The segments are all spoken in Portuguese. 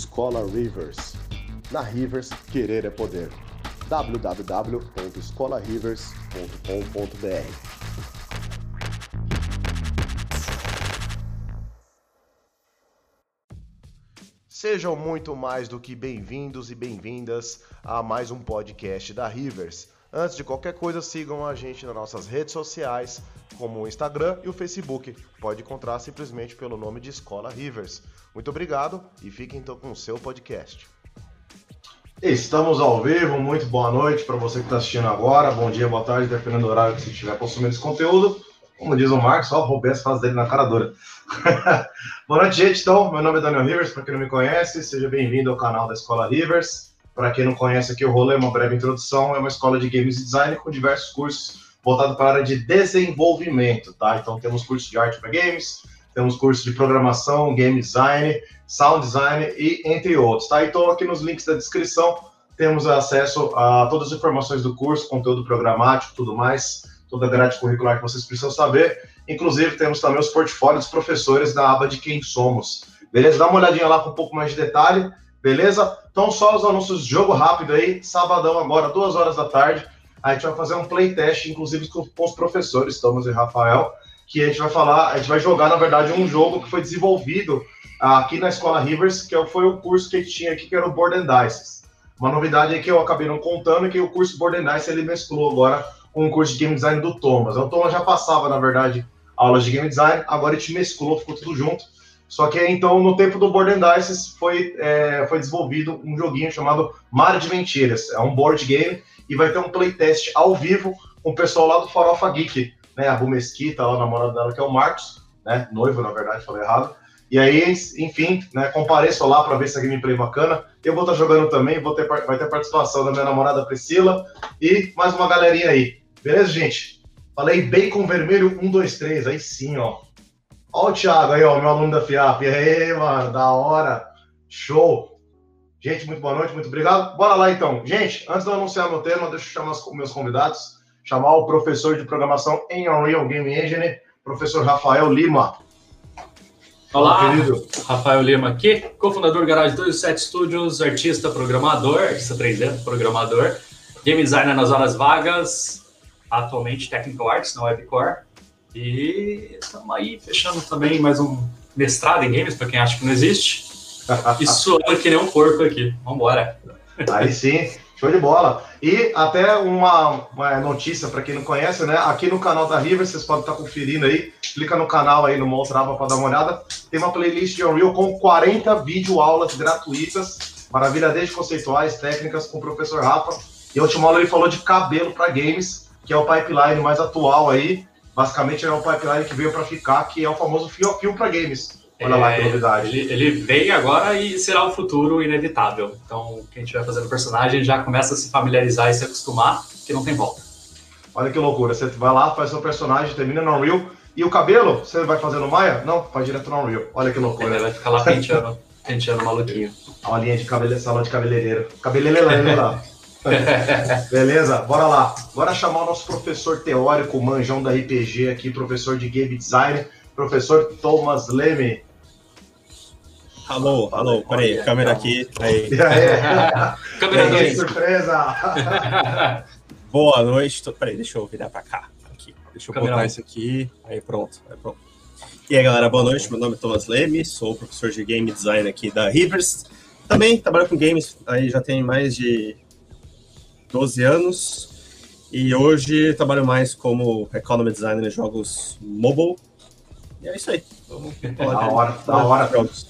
Escola Rivers. Na Rivers, querer é poder. www.escolarivers.com.br Sejam muito mais do que bem-vindos e bem-vindas a mais um podcast da Rivers. Antes de qualquer coisa, sigam a gente nas nossas redes sociais, como o Instagram e o Facebook. Pode encontrar simplesmente pelo nome de Escola Rivers. Muito obrigado e fiquem então com o seu podcast. Estamos ao vivo, muito boa noite para você que está assistindo agora, bom dia, boa tarde, dependendo do horário que você estiver consumindo esse conteúdo. Como diz o Marcos, só roubei as frases dele na cara dura. boa noite, gente. Então, meu nome é Daniel Rivers, para quem não me conhece, seja bem-vindo ao canal da Escola Rivers. Para quem não conhece aqui o rolê, uma breve introdução, é uma escola de games e design com diversos cursos voltados para a área de desenvolvimento, tá? Então temos cursos de arte para games, temos cursos de programação, game design, sound design e entre outros, tá? Então aqui nos links da descrição temos acesso a todas as informações do curso, conteúdo programático, tudo mais, toda a grade curricular que vocês precisam saber. Inclusive temos também os portfólios dos professores da aba de quem somos. Beleza? Dá uma olhadinha lá com um pouco mais de detalhe, beleza? Então só os anúncios de jogo rápido aí, sabadão agora, duas horas da tarde. A gente vai fazer um playtest, inclusive com, com os professores, Thomas e Rafael, que a gente vai falar, a gente vai jogar, na verdade, um jogo que foi desenvolvido aqui na Escola Rivers, que foi o curso que a gente tinha aqui, que era o Board and Dice. Uma novidade que eu acabei não contando é que o curso Board Dice ele mesclou agora com o curso de Game Design do Thomas. O Thomas já passava, na verdade, aulas de Game Design, agora a gente mesclou, ficou tudo junto. Só que então, no tempo do Board and Dice, foi, é, foi desenvolvido um joguinho chamado Mar de Mentiras. É um board game e vai ter um playtest ao vivo com o pessoal lá do Farofa Geek, né? A Bu Mesquita, lá, a namorada dela, que é o Marcos, né? Noivo, na verdade, falei errado. E aí, enfim, né, compareço lá para ver se a gameplay é bacana. Eu vou estar tá jogando também, vou ter, vai ter participação da minha namorada Priscila e mais uma galerinha aí. Beleza, gente? Falei bacon vermelho 1, 2, 3, aí sim, ó. Ó o Thiago aí, ó, meu aluno da FIAP. E aí, mano, da hora. Show. Gente, muito boa noite, muito obrigado. Bora lá então. Gente, antes de eu anunciar meu tema, deixa eu chamar os meus convidados. Chamar o professor de programação em Unreal Game Engine, professor Rafael Lima. Olá, querido. Rafael Lima aqui, cofundador Garage 27 Studios, artista programador, artista 3D, programador, game designer nas horas vagas, atualmente Technical Arts na Webcore. E estamos aí fechando também mais um mestrado em games, para quem acha que não existe. E suando que nem um porco aqui. Vambora. Aí sim, show de bola. E até uma, uma notícia para quem não conhece, né? Aqui no canal da River, vocês podem estar conferindo aí. Clica no canal aí no Monstrava para dar uma olhada. Tem uma playlist de Unreal com 40 videoaulas gratuitas. Maravilha desde conceituais, técnicas com o professor Rafa. E a última aula ele falou de cabelo para games, que é o pipeline mais atual aí. Basicamente é o pipeline que veio para ficar, que é o famoso fio a fio para games. Olha lá que é, novidade. Ele, ele vem agora e será o futuro inevitável. Então, quem estiver fazendo personagem já começa a se familiarizar e se acostumar, que não tem volta. Olha que loucura. Você vai lá, faz seu personagem, termina no Unreal. E o cabelo, você vai fazer no Maia? Não, faz direto no Unreal. Olha que loucura. Ele vai ficar lá penteando, penteando maluquinho. A linha de cabele, salão de cabeleireiro. Cabeleireiro lá. Beleza? Bora lá. Bora chamar o nosso professor teórico, manjão da RPG aqui, professor de game design, professor Thomas Leme. Alô, alô, peraí, câmera aqui. Aí. câmera 2. surpresa! Boa noite. Tô... Peraí, deixa eu virar pra cá. Aqui. Deixa eu câmera botar um. isso aqui. Aí pronto, aí pronto. E aí, galera, boa noite. Meu nome é Thomas Leme, sou professor de game design aqui da Rivers. Também trabalho com games, aí já tem mais de 12 anos. E hoje trabalho mais como economy designer em jogos mobile. E é isso aí. Vamos falar da hora, da hora. Jogos.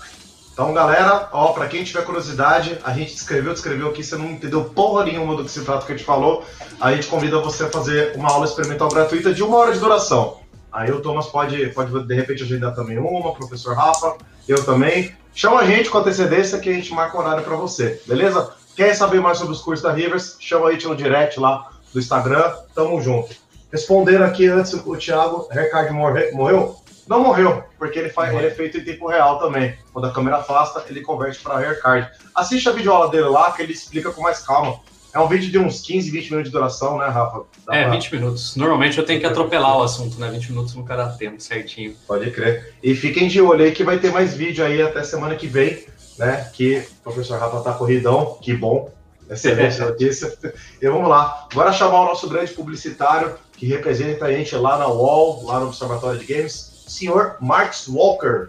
Então, galera, ó, para quem tiver curiosidade, a gente descreveu, descreveu aqui, você não entendeu porra nenhuma do que se trata que a gente falou, a gente convida você a fazer uma aula experimental gratuita de uma hora de duração. Aí o Thomas pode, pode de repente agendar também uma, o professor Rafa, eu também. Chama a gente com antecedência que a gente marca o horário para você, beleza? Quer saber mais sobre os cursos da Rivers? Chama a gente no direct lá do Instagram, tamo junto. Respondendo aqui antes o Thiago, Ricardo morreu? Não morreu, porque ele, faz, ele é feito em tempo real também. Quando a câmera afasta, ele converte para hair card. Assiste a videoaula dele lá, que ele explica com mais calma. É um vídeo de uns 15, 20 minutos de duração, né, Rafa? Dá é, pra... 20 minutos. Normalmente eu tenho que atropelar o assunto, né? 20 minutos no cara tempo certinho. Pode crer. E fiquem de olho aí que vai ter mais vídeo aí até semana que vem. né? Que o professor Rafa tá corridão, que bom, excelente notícia. E vamos lá, bora chamar o nosso grande publicitário que representa a gente lá na UOL, lá no Observatório de Games, senhor Marx Walker.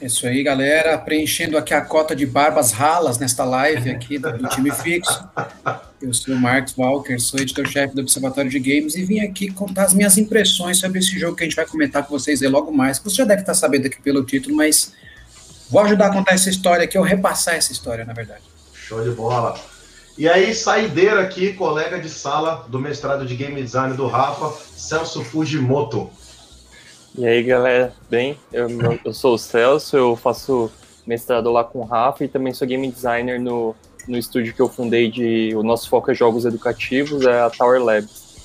Isso aí, galera. Preenchendo aqui a cota de barbas ralas nesta live aqui do, do time fixo. Eu sou o Marcos Walker, sou editor-chefe do Observatório de Games e vim aqui contar as minhas impressões sobre esse jogo que a gente vai comentar com vocês aí logo mais. Você já deve estar sabendo aqui pelo título, mas vou ajudar a contar essa história aqui, ou repassar essa história, na verdade. Show de bola. E aí, saideira aqui, colega de sala do mestrado de Game Design do Rafa, Celso Fujimoto. E aí, galera, bem? Eu, eu sou o Celso, eu faço mestrado lá com o Rafa e também sou game designer no, no estúdio que eu fundei de. O nosso foco é jogos educativos, é a Tower Labs.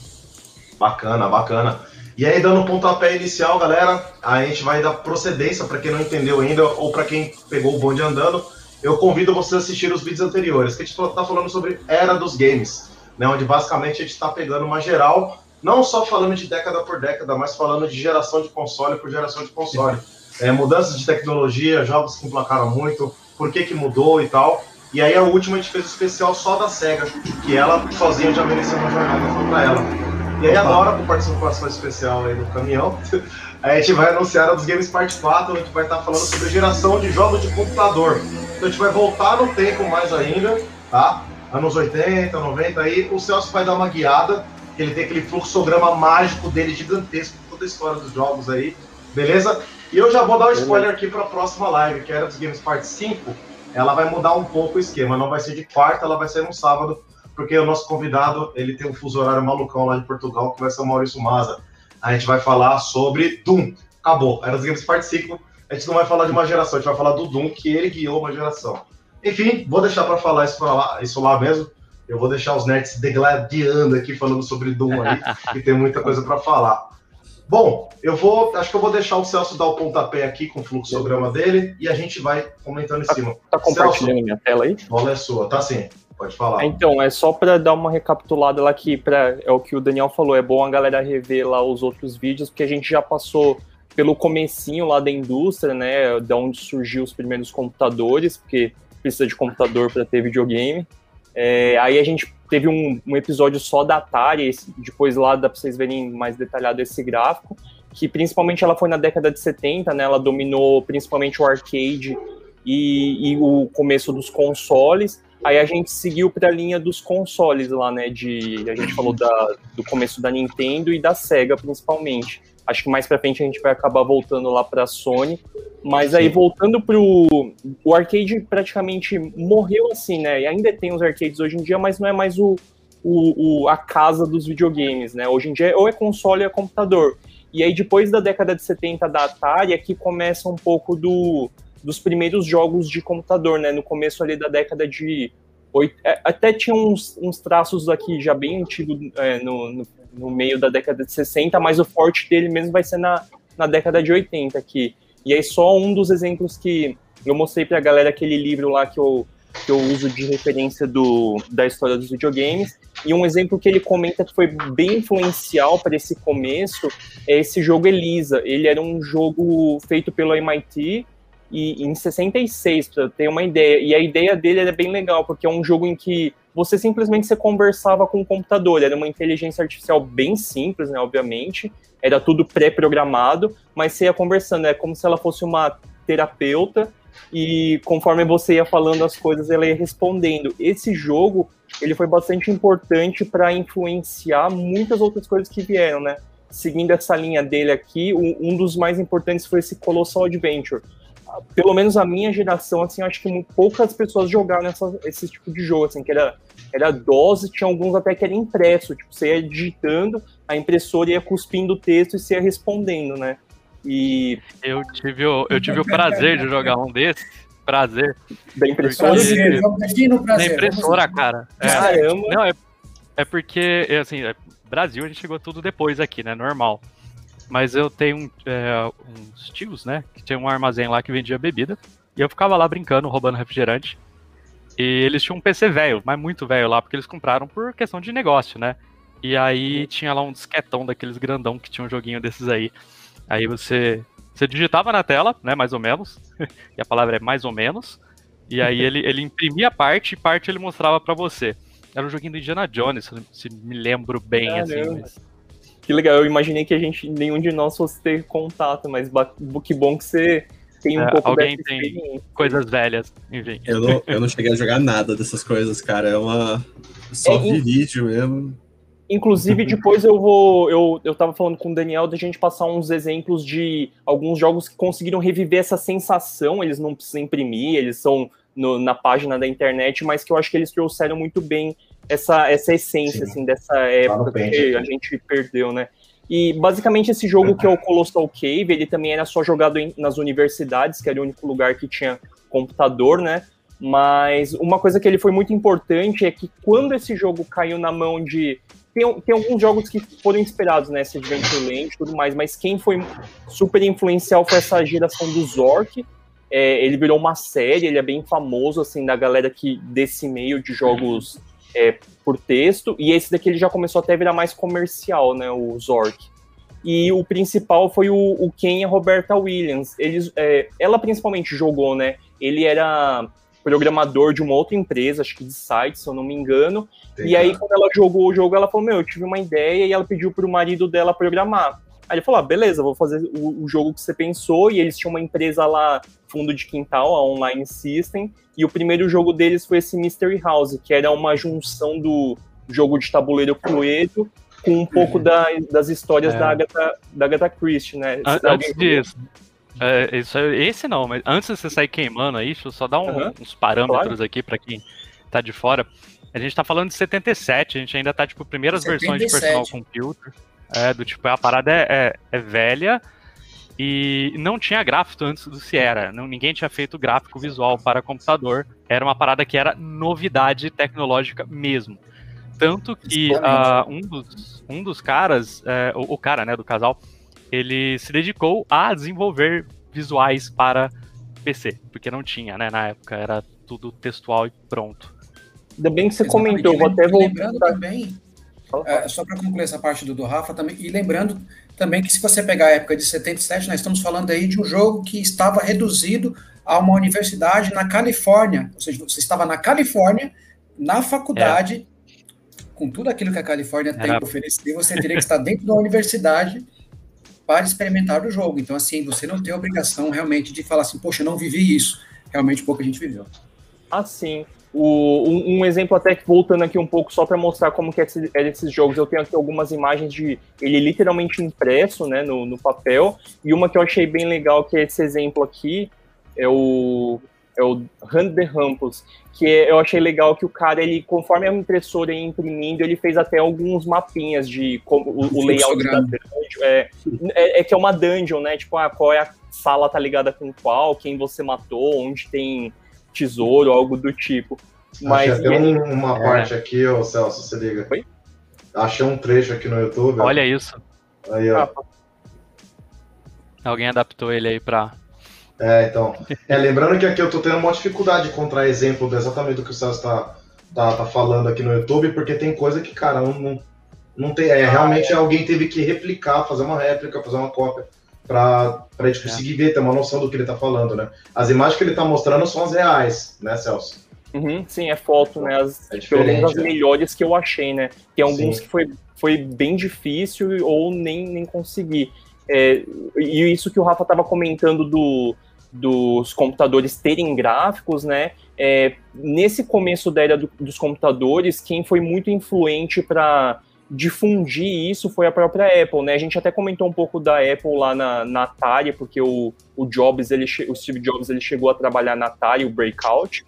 Bacana, bacana. E aí, dando pontapé inicial, galera, a gente vai dar procedência para quem não entendeu ainda ou para quem pegou o bonde andando. Eu convido vocês a assistir os vídeos anteriores, que a gente está falando sobre era dos games, né, onde basicamente a gente está pegando uma geral não só falando de década por década, mas falando de geração de console por geração de console. É, mudanças de tecnologia, jogos que emplacaram muito, por que, que mudou e tal. E aí a última a gente fez o especial só da SEGA, que ela sozinha já merecia uma jornada pra ela. E aí agora, com participação especial aí no caminhão, a gente vai anunciar a dos Games Parte 4, onde a gente vai estar falando sobre geração de jogos de computador. Então a gente vai voltar no tempo mais ainda, tá? Anos 80, 90 aí, o Celso vai dar uma guiada ele tem aquele fluxograma mágico dele gigantesco, toda a história dos jogos aí, beleza? E eu já vou dar um spoiler aqui para a próxima live, que era dos Games Part 5. Ela vai mudar um pouco o esquema, não vai ser de quarta, ela vai ser no sábado, porque o nosso convidado, ele tem um fuso horário malucão lá de Portugal, que vai ser o Maurício Maza. A gente vai falar sobre Doom. Acabou, era dos Games Part 5. A gente não vai falar de uma geração, a gente vai falar do Doom, que ele guiou uma geração. Enfim, vou deixar para falar isso, lá, isso lá mesmo. Eu vou deixar os nerds degladiando aqui falando sobre Doom aí, que tem muita coisa para falar. Bom, eu vou. Acho que eu vou deixar o Celso dar o pontapé aqui com o fluxograma dele e a gente vai comentando em tá, cima. Tá compartilhando Celso, minha tela aí? Bola é sua, tá sim. Pode falar. Então, é só para dar uma recapitulada lá aqui, pra, é o que o Daniel falou, é bom a galera rever lá os outros vídeos, porque a gente já passou pelo comecinho lá da indústria, né, da onde surgiu os primeiros computadores, porque precisa de computador para ter videogame. É, aí a gente teve um, um, episódio só da Atari, depois lá dá para vocês verem mais detalhado esse gráfico, que principalmente ela foi na década de 70, né? Ela dominou principalmente o arcade e, e o começo dos consoles. Aí a gente seguiu para a linha dos consoles lá, né? De, a gente falou da, do começo da Nintendo e da Sega, principalmente. Acho que mais para frente a gente vai acabar voltando lá para a Sony. Mas aí, voltando pro. O arcade praticamente morreu assim, né? E ainda tem os arcades hoje em dia, mas não é mais o, o, o, a casa dos videogames, né? Hoje em dia, ou é console ou é computador. E aí, depois da década de 70 da Atari, é que começa um pouco do, dos primeiros jogos de computador, né? No começo ali da década de. É, até tinha uns, uns traços aqui já bem antigos é, no, no, no, meio da década de 60, mas o forte dele mesmo vai ser na, na década de 80 aqui. E aí, só um dos exemplos que eu mostrei para a galera aquele livro lá que eu, que eu uso de referência do, da história dos videogames. E um exemplo que ele comenta que foi bem influencial para esse começo é esse jogo Elisa. Ele era um jogo feito pelo MIT e em 66, para ter uma ideia. E a ideia dele era bem legal, porque é um jogo em que você simplesmente você conversava com o computador. Era uma inteligência artificial bem simples, né, obviamente. Era tudo pré-programado, mas você ia conversando. É como se ela fosse uma terapeuta e conforme você ia falando as coisas, ela ia respondendo. Esse jogo, ele foi bastante importante para influenciar muitas outras coisas que vieram, né? Seguindo essa linha dele aqui, um dos mais importantes foi esse Colossal Adventure pelo menos a minha geração, assim, acho que poucas pessoas jogaram essa, esse tipo de jogo, assim, que era, era dose, tinha alguns até que era impresso, tipo, você ia digitando, a impressora ia cuspindo o texto e você ia respondendo, né? E... Eu tive o, eu tive o prazer de jogar um desses, prazer. Da impressora? Porque... Da impressora, cara. É, Caramba! Não, é, é porque, assim, é, Brasil a gente chegou tudo depois aqui, né, normal. Mas eu tenho é, uns tios, né? Que tinha um armazém lá que vendia bebida. E eu ficava lá brincando, roubando refrigerante. E eles tinham um PC velho, mas muito velho lá, porque eles compraram por questão de negócio, né? E aí tinha lá um disquetão daqueles grandão que tinha um joguinho desses aí. Aí você Você digitava na tela, né, mais ou menos, e a palavra é mais ou menos, e aí ele, ele imprimia parte e parte ele mostrava para você. Era um joguinho do Indiana Jones, se me lembro bem, assim, Caramba. assim. Mas... Que legal, eu imaginei que a gente, nenhum de nós fosse ter contato, mas que bom que você tem um é, pouco Alguém tem coisas velhas, enfim. Eu não, eu não cheguei a jogar nada dessas coisas, cara. É uma. Só é, vi vídeo mesmo. Inclusive, depois eu vou. Eu, eu tava falando com o Daniel da gente passar uns exemplos de alguns jogos que conseguiram reviver essa sensação. Eles não precisam imprimir, eles são no, na página da internet, mas que eu acho que eles trouxeram muito bem essa, essa essência assim, dessa época que a gente perdeu, né? E basicamente esse jogo que é o Colossal Cave, ele também era só jogado em, nas universidades, que era o único lugar que tinha computador, né? Mas uma coisa que ele foi muito importante é que quando esse jogo caiu na mão de tem, tem alguns jogos que foram inspirados nessa né, Adventureland e tudo mais, mas quem foi super influencial foi essa geração do Zork. É, ele virou uma série, ele é bem famoso, assim, da galera que desse meio de jogos é, por texto, e esse daqui ele já começou até a virar mais comercial, né, o Zork. E o principal foi o, o Ken e a Roberta Williams. Eles, é, ela principalmente jogou, né, ele era programador de uma outra empresa, acho que de site, se eu não me engano. e aí, quando ela jogou o jogo, ela falou: Meu, eu tive uma ideia e ela pediu pro marido dela programar. Aí ele falou: ah, beleza, vou fazer o, o, jogo que você pensou. E eles tinham uma empresa lá, fundo de quintal, a Online System. E o primeiro jogo deles foi esse Mystery House, que era uma junção do jogo de tabuleiro Cluedo com um pouco uhum. da, das histórias é. da, Agatha, da Agatha Christie, né? Antes disso, é, isso, esse não, mas antes de você sair queimando aí, deixa eu só dar um, uhum. uns parâmetros claro. aqui para quem tá de fora. A gente tá falando de 77, a gente ainda tá, tipo, primeiras 77. versões de personal computer. É, do tipo, a parada é, é, é, velha e não tinha gráfico antes do Sierra. Não, ninguém tinha feito gráfico visual para computador. Era uma parada que era novidade tecnológica mesmo. Tanto que uh, um, dos, um dos caras, é, o, o cara, né, do casal, ele se dedicou a desenvolver visuais para PC, porque não tinha, né, na época, era tudo textual e pronto. Ainda bem que você Exatamente. comentou, vou até voltar. Lembrando também, é, só para concluir essa parte do, do Rafa também, e lembrando também que se você pegar a época de 77, nós estamos falando aí de um jogo que estava reduzido a uma universidade na Califórnia, ou seja, você estava na Califórnia, na faculdade, é. com tudo aquilo que a Califórnia tem para oferecer, você teria que estar dentro da universidade para experimentar o jogo. Então, assim, você não tem a obrigação realmente de falar assim, poxa, eu não vivi isso. Realmente pouca gente viveu. Assim, o, um, um, exemplo até que voltando aqui um pouco só para mostrar como que é, esse, é esses jogos, eu tenho aqui algumas imagens de ele literalmente impresso, né, no, no papel, e uma que eu achei bem legal que é esse exemplo aqui, é o é o Hand the Rampus, que eu achei legal que o cara, ele, conforme a impressora ia imprimindo, ele fez até alguns mapinhas de como o, o layout da dungeon. É, é, é, que é uma dungeon, né? Tipo, ah, qual é a sala tá ligada com qual, quem você matou, onde tem tesouro, algo do tipo. Mas Achei ele... uma é. parte aqui, ô Celso, se liga. Oi? Achei um trecho aqui no YouTube. Olha ó. isso. Aí, ó. Ah, Alguém adaptou ele aí pra é, então. É, lembrando que aqui eu tô tendo uma dificuldade de encontrar exemplo exatamente do que o Celso tá, tá, tá, falando aqui no YouTube, porque tem coisa que, cara, não, não, não tem. É, realmente alguém teve que replicar, fazer uma réplica, fazer uma cópia para a gente conseguir é. ver, ter uma noção do que ele tá falando, né? As imagens que ele tá mostrando são as reais, né, Celso? Uhum, sim, é foto, né? As, é pelo menos as é. melhores que eu achei, né? Tem alguns sim. que foi, foi bem difícil ou nem, nem consegui. É, e isso que o Rafa estava comentando do, dos computadores terem gráficos, né? É, nesse começo da era do, dos computadores, quem foi muito influente para difundir isso foi a própria Apple, né? A gente até comentou um pouco da Apple lá na, na Atari, porque o, o Jobs, ele, o Steve Jobs, ele chegou a trabalhar na Atari, o Breakout,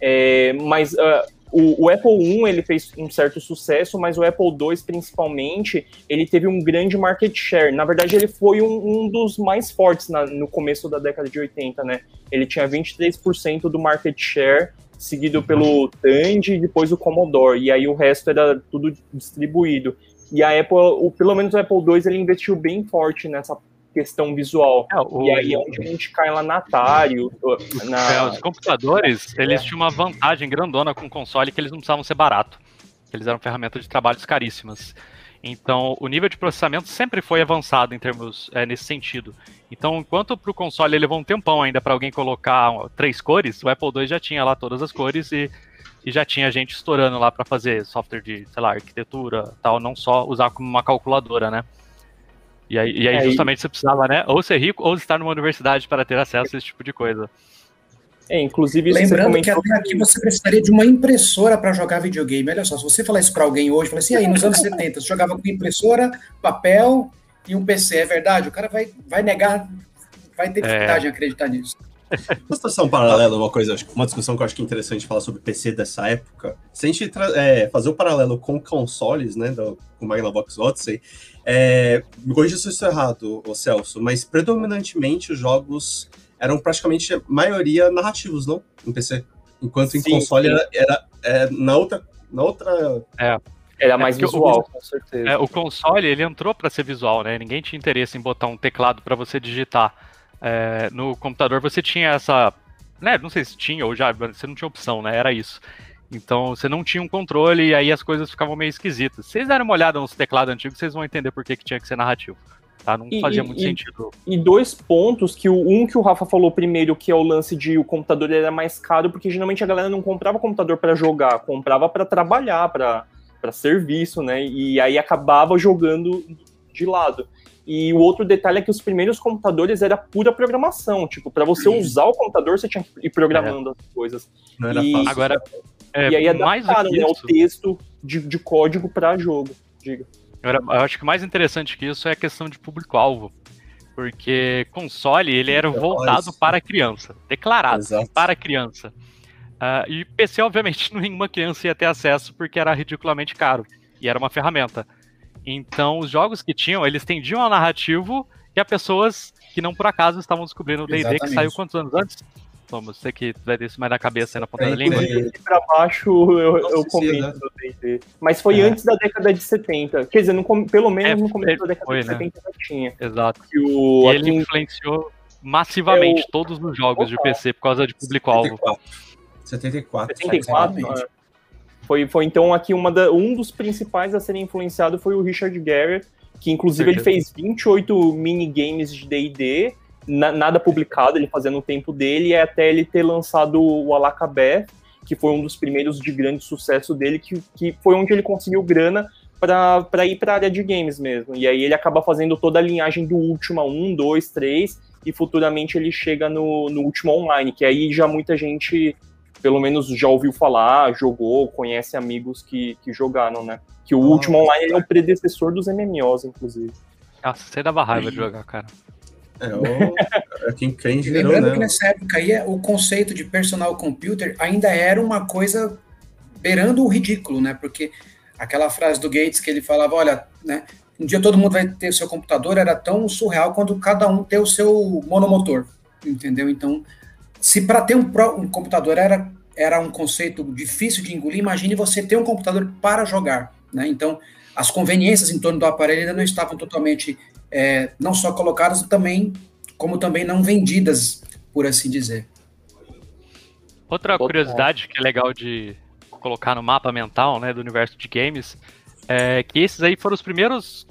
é, mas uh, o, o, Apple I ele fez um certo sucesso, mas o Apple II principalmente ele teve um grande market share. Na verdade, ele foi um, um dos mais fortes na, no começo da década de 80, né? Ele tinha 23% do market share, seguido pelo Tandy e depois o Commodore. E aí o resto era tudo distribuído. E a Apple, o, pelo menos o Apple II, ele investiu bem forte nessa questão visual. É, o... E aí é onde a gente cai lá na Atari. Na... É, os computadores, eles é. tinham uma vantagem grandona com o console que eles não precisavam ser barato. Eles eram ferramentas de trabalhos caríssimas. Então, o nível de processamento sempre foi avançado em termos é, nesse sentido. Então, enquanto para o console levou um tempão ainda para alguém colocar três cores, o Apple II já tinha lá todas as cores e, e já tinha gente estourando lá para fazer software de, sei lá, arquitetura, tal, não só usar como uma calculadora, né? E aí, e aí é, justamente você precisava, né, ou ser rico ou estar numa universidade para ter acesso a esse tipo de coisa. É, inclusive Lembrando que até aqui você precisaria de uma impressora para jogar videogame. Olha só, se você falar isso para alguém hoje, fala assim, aí nos anos 70, você jogava com impressora, papel e um PC, é verdade? O cara vai, vai negar, vai ter dificuldade é. em acreditar nisso. Uma situação paralela, uma coisa, uma discussão que eu acho que é interessante falar sobre PC dessa época. Se a gente é, fazer o um paralelo com consoles, né, do, com o Magnavox Odyssey, é, me corrija se eu estou errado, o Celso, mas predominantemente os jogos eram praticamente maioria narrativos, não? Em PC. Enquanto em sim, console sim. era, era é, na outra. Na outra... É. Era é mais é visual, o, com certeza. É, o console ele entrou para ser visual, né? Ninguém tinha interesse em botar um teclado para você digitar. É, no computador você tinha essa. Né, não sei se tinha ou já, você não tinha opção, né? Era isso. Então você não tinha um controle e aí as coisas ficavam meio esquisitas. Se vocês derem uma olhada nos teclados antigos, vocês vão entender por que, que tinha que ser narrativo. Tá? Não e, fazia muito e, sentido. E dois pontos, que o um que o Rafa falou primeiro, que é o lance de o computador era mais caro, porque geralmente a galera não comprava computador para jogar, comprava para trabalhar, para serviço, né? E aí acabava jogando de lado. E o outro detalhe é que os primeiros computadores era pura programação. Tipo, para você usar o computador, você tinha que ir programando é. as coisas. Não era e, fácil. Agora, é, e aí adaptaram né, o texto de, de código para jogo. Diga. Eu acho que o mais interessante que isso é a questão de público-alvo. Porque console, ele era voltado para criança. Declarado, Exato. para criança. Uh, e PC, obviamente, nenhuma criança ia ter acesso porque era ridiculamente caro. E era uma ferramenta. Então, os jogos que tinham, eles tendiam ao narrativo e a pessoas que não por acaso estavam descobrindo o D&D, que saiu quantos anos antes? Thomas? Você que vai ter isso mais na cabeça aí na ponta da língua. Pra baixo eu, eu comento né? do D&D. Mas foi é. antes da década de 70. Quer dizer, no, pelo menos é, no começo da década foi, de 70 né? já tinha. Exato. E, o, e ele influenciou massivamente é o... todos os jogos Opa. de PC por causa de público-alvo. 74. 74, 74 foi, foi então aqui uma da, um dos principais a serem influenciado foi o Richard Garrett, que inclusive ele fez 28 minigames de D&D na, nada publicado, ele fazendo o tempo dele, até ele ter lançado o Alakabeth, que foi um dos primeiros de grande sucesso dele, que, que foi onde ele conseguiu grana para ir para a área de games mesmo. E aí ele acaba fazendo toda a linhagem do Ultima 1, 2, 3, e futuramente ele chega no, no Ultima Online, que aí já muita gente, pelo menos, já ouviu falar, jogou, conhece amigos que, que jogaram, né? Que o oh, Ultima Online é o predecessor dos MMOs, inclusive. Nossa, você dava raiva de jogar, cara. É, o, é quem, gerou, Lembrando né? que nessa época aí, o conceito de personal computer ainda era uma coisa beirando o ridículo, né? Porque aquela frase do Gates que ele falava, olha, né? Um dia todo mundo vai ter o seu computador, era tão surreal quanto cada um ter o seu monomotor, entendeu? Então, se para ter um, um computador era, era um conceito difícil de engolir, imagine você ter um computador para jogar, né? Então, as conveniências em torno do aparelho ainda não estavam totalmente é, não só colocadas também, como também não vendidas, por assim dizer. Outra curiosidade que é legal de colocar no mapa mental, né, do universo de games, é que esses aí foram os primeiros,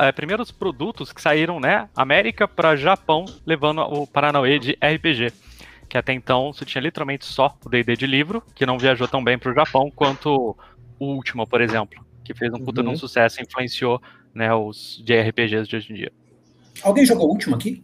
é, primeiros produtos que saíram, né, América para Japão, levando o Paranauê de RPG. Que até então você tinha literalmente só o D&D de livro, que não viajou tão bem para o Japão quanto o último, por exemplo, que fez um puta uhum. um sucesso e influenciou né, os JRPGs de hoje em dia. Alguém jogou o último aqui?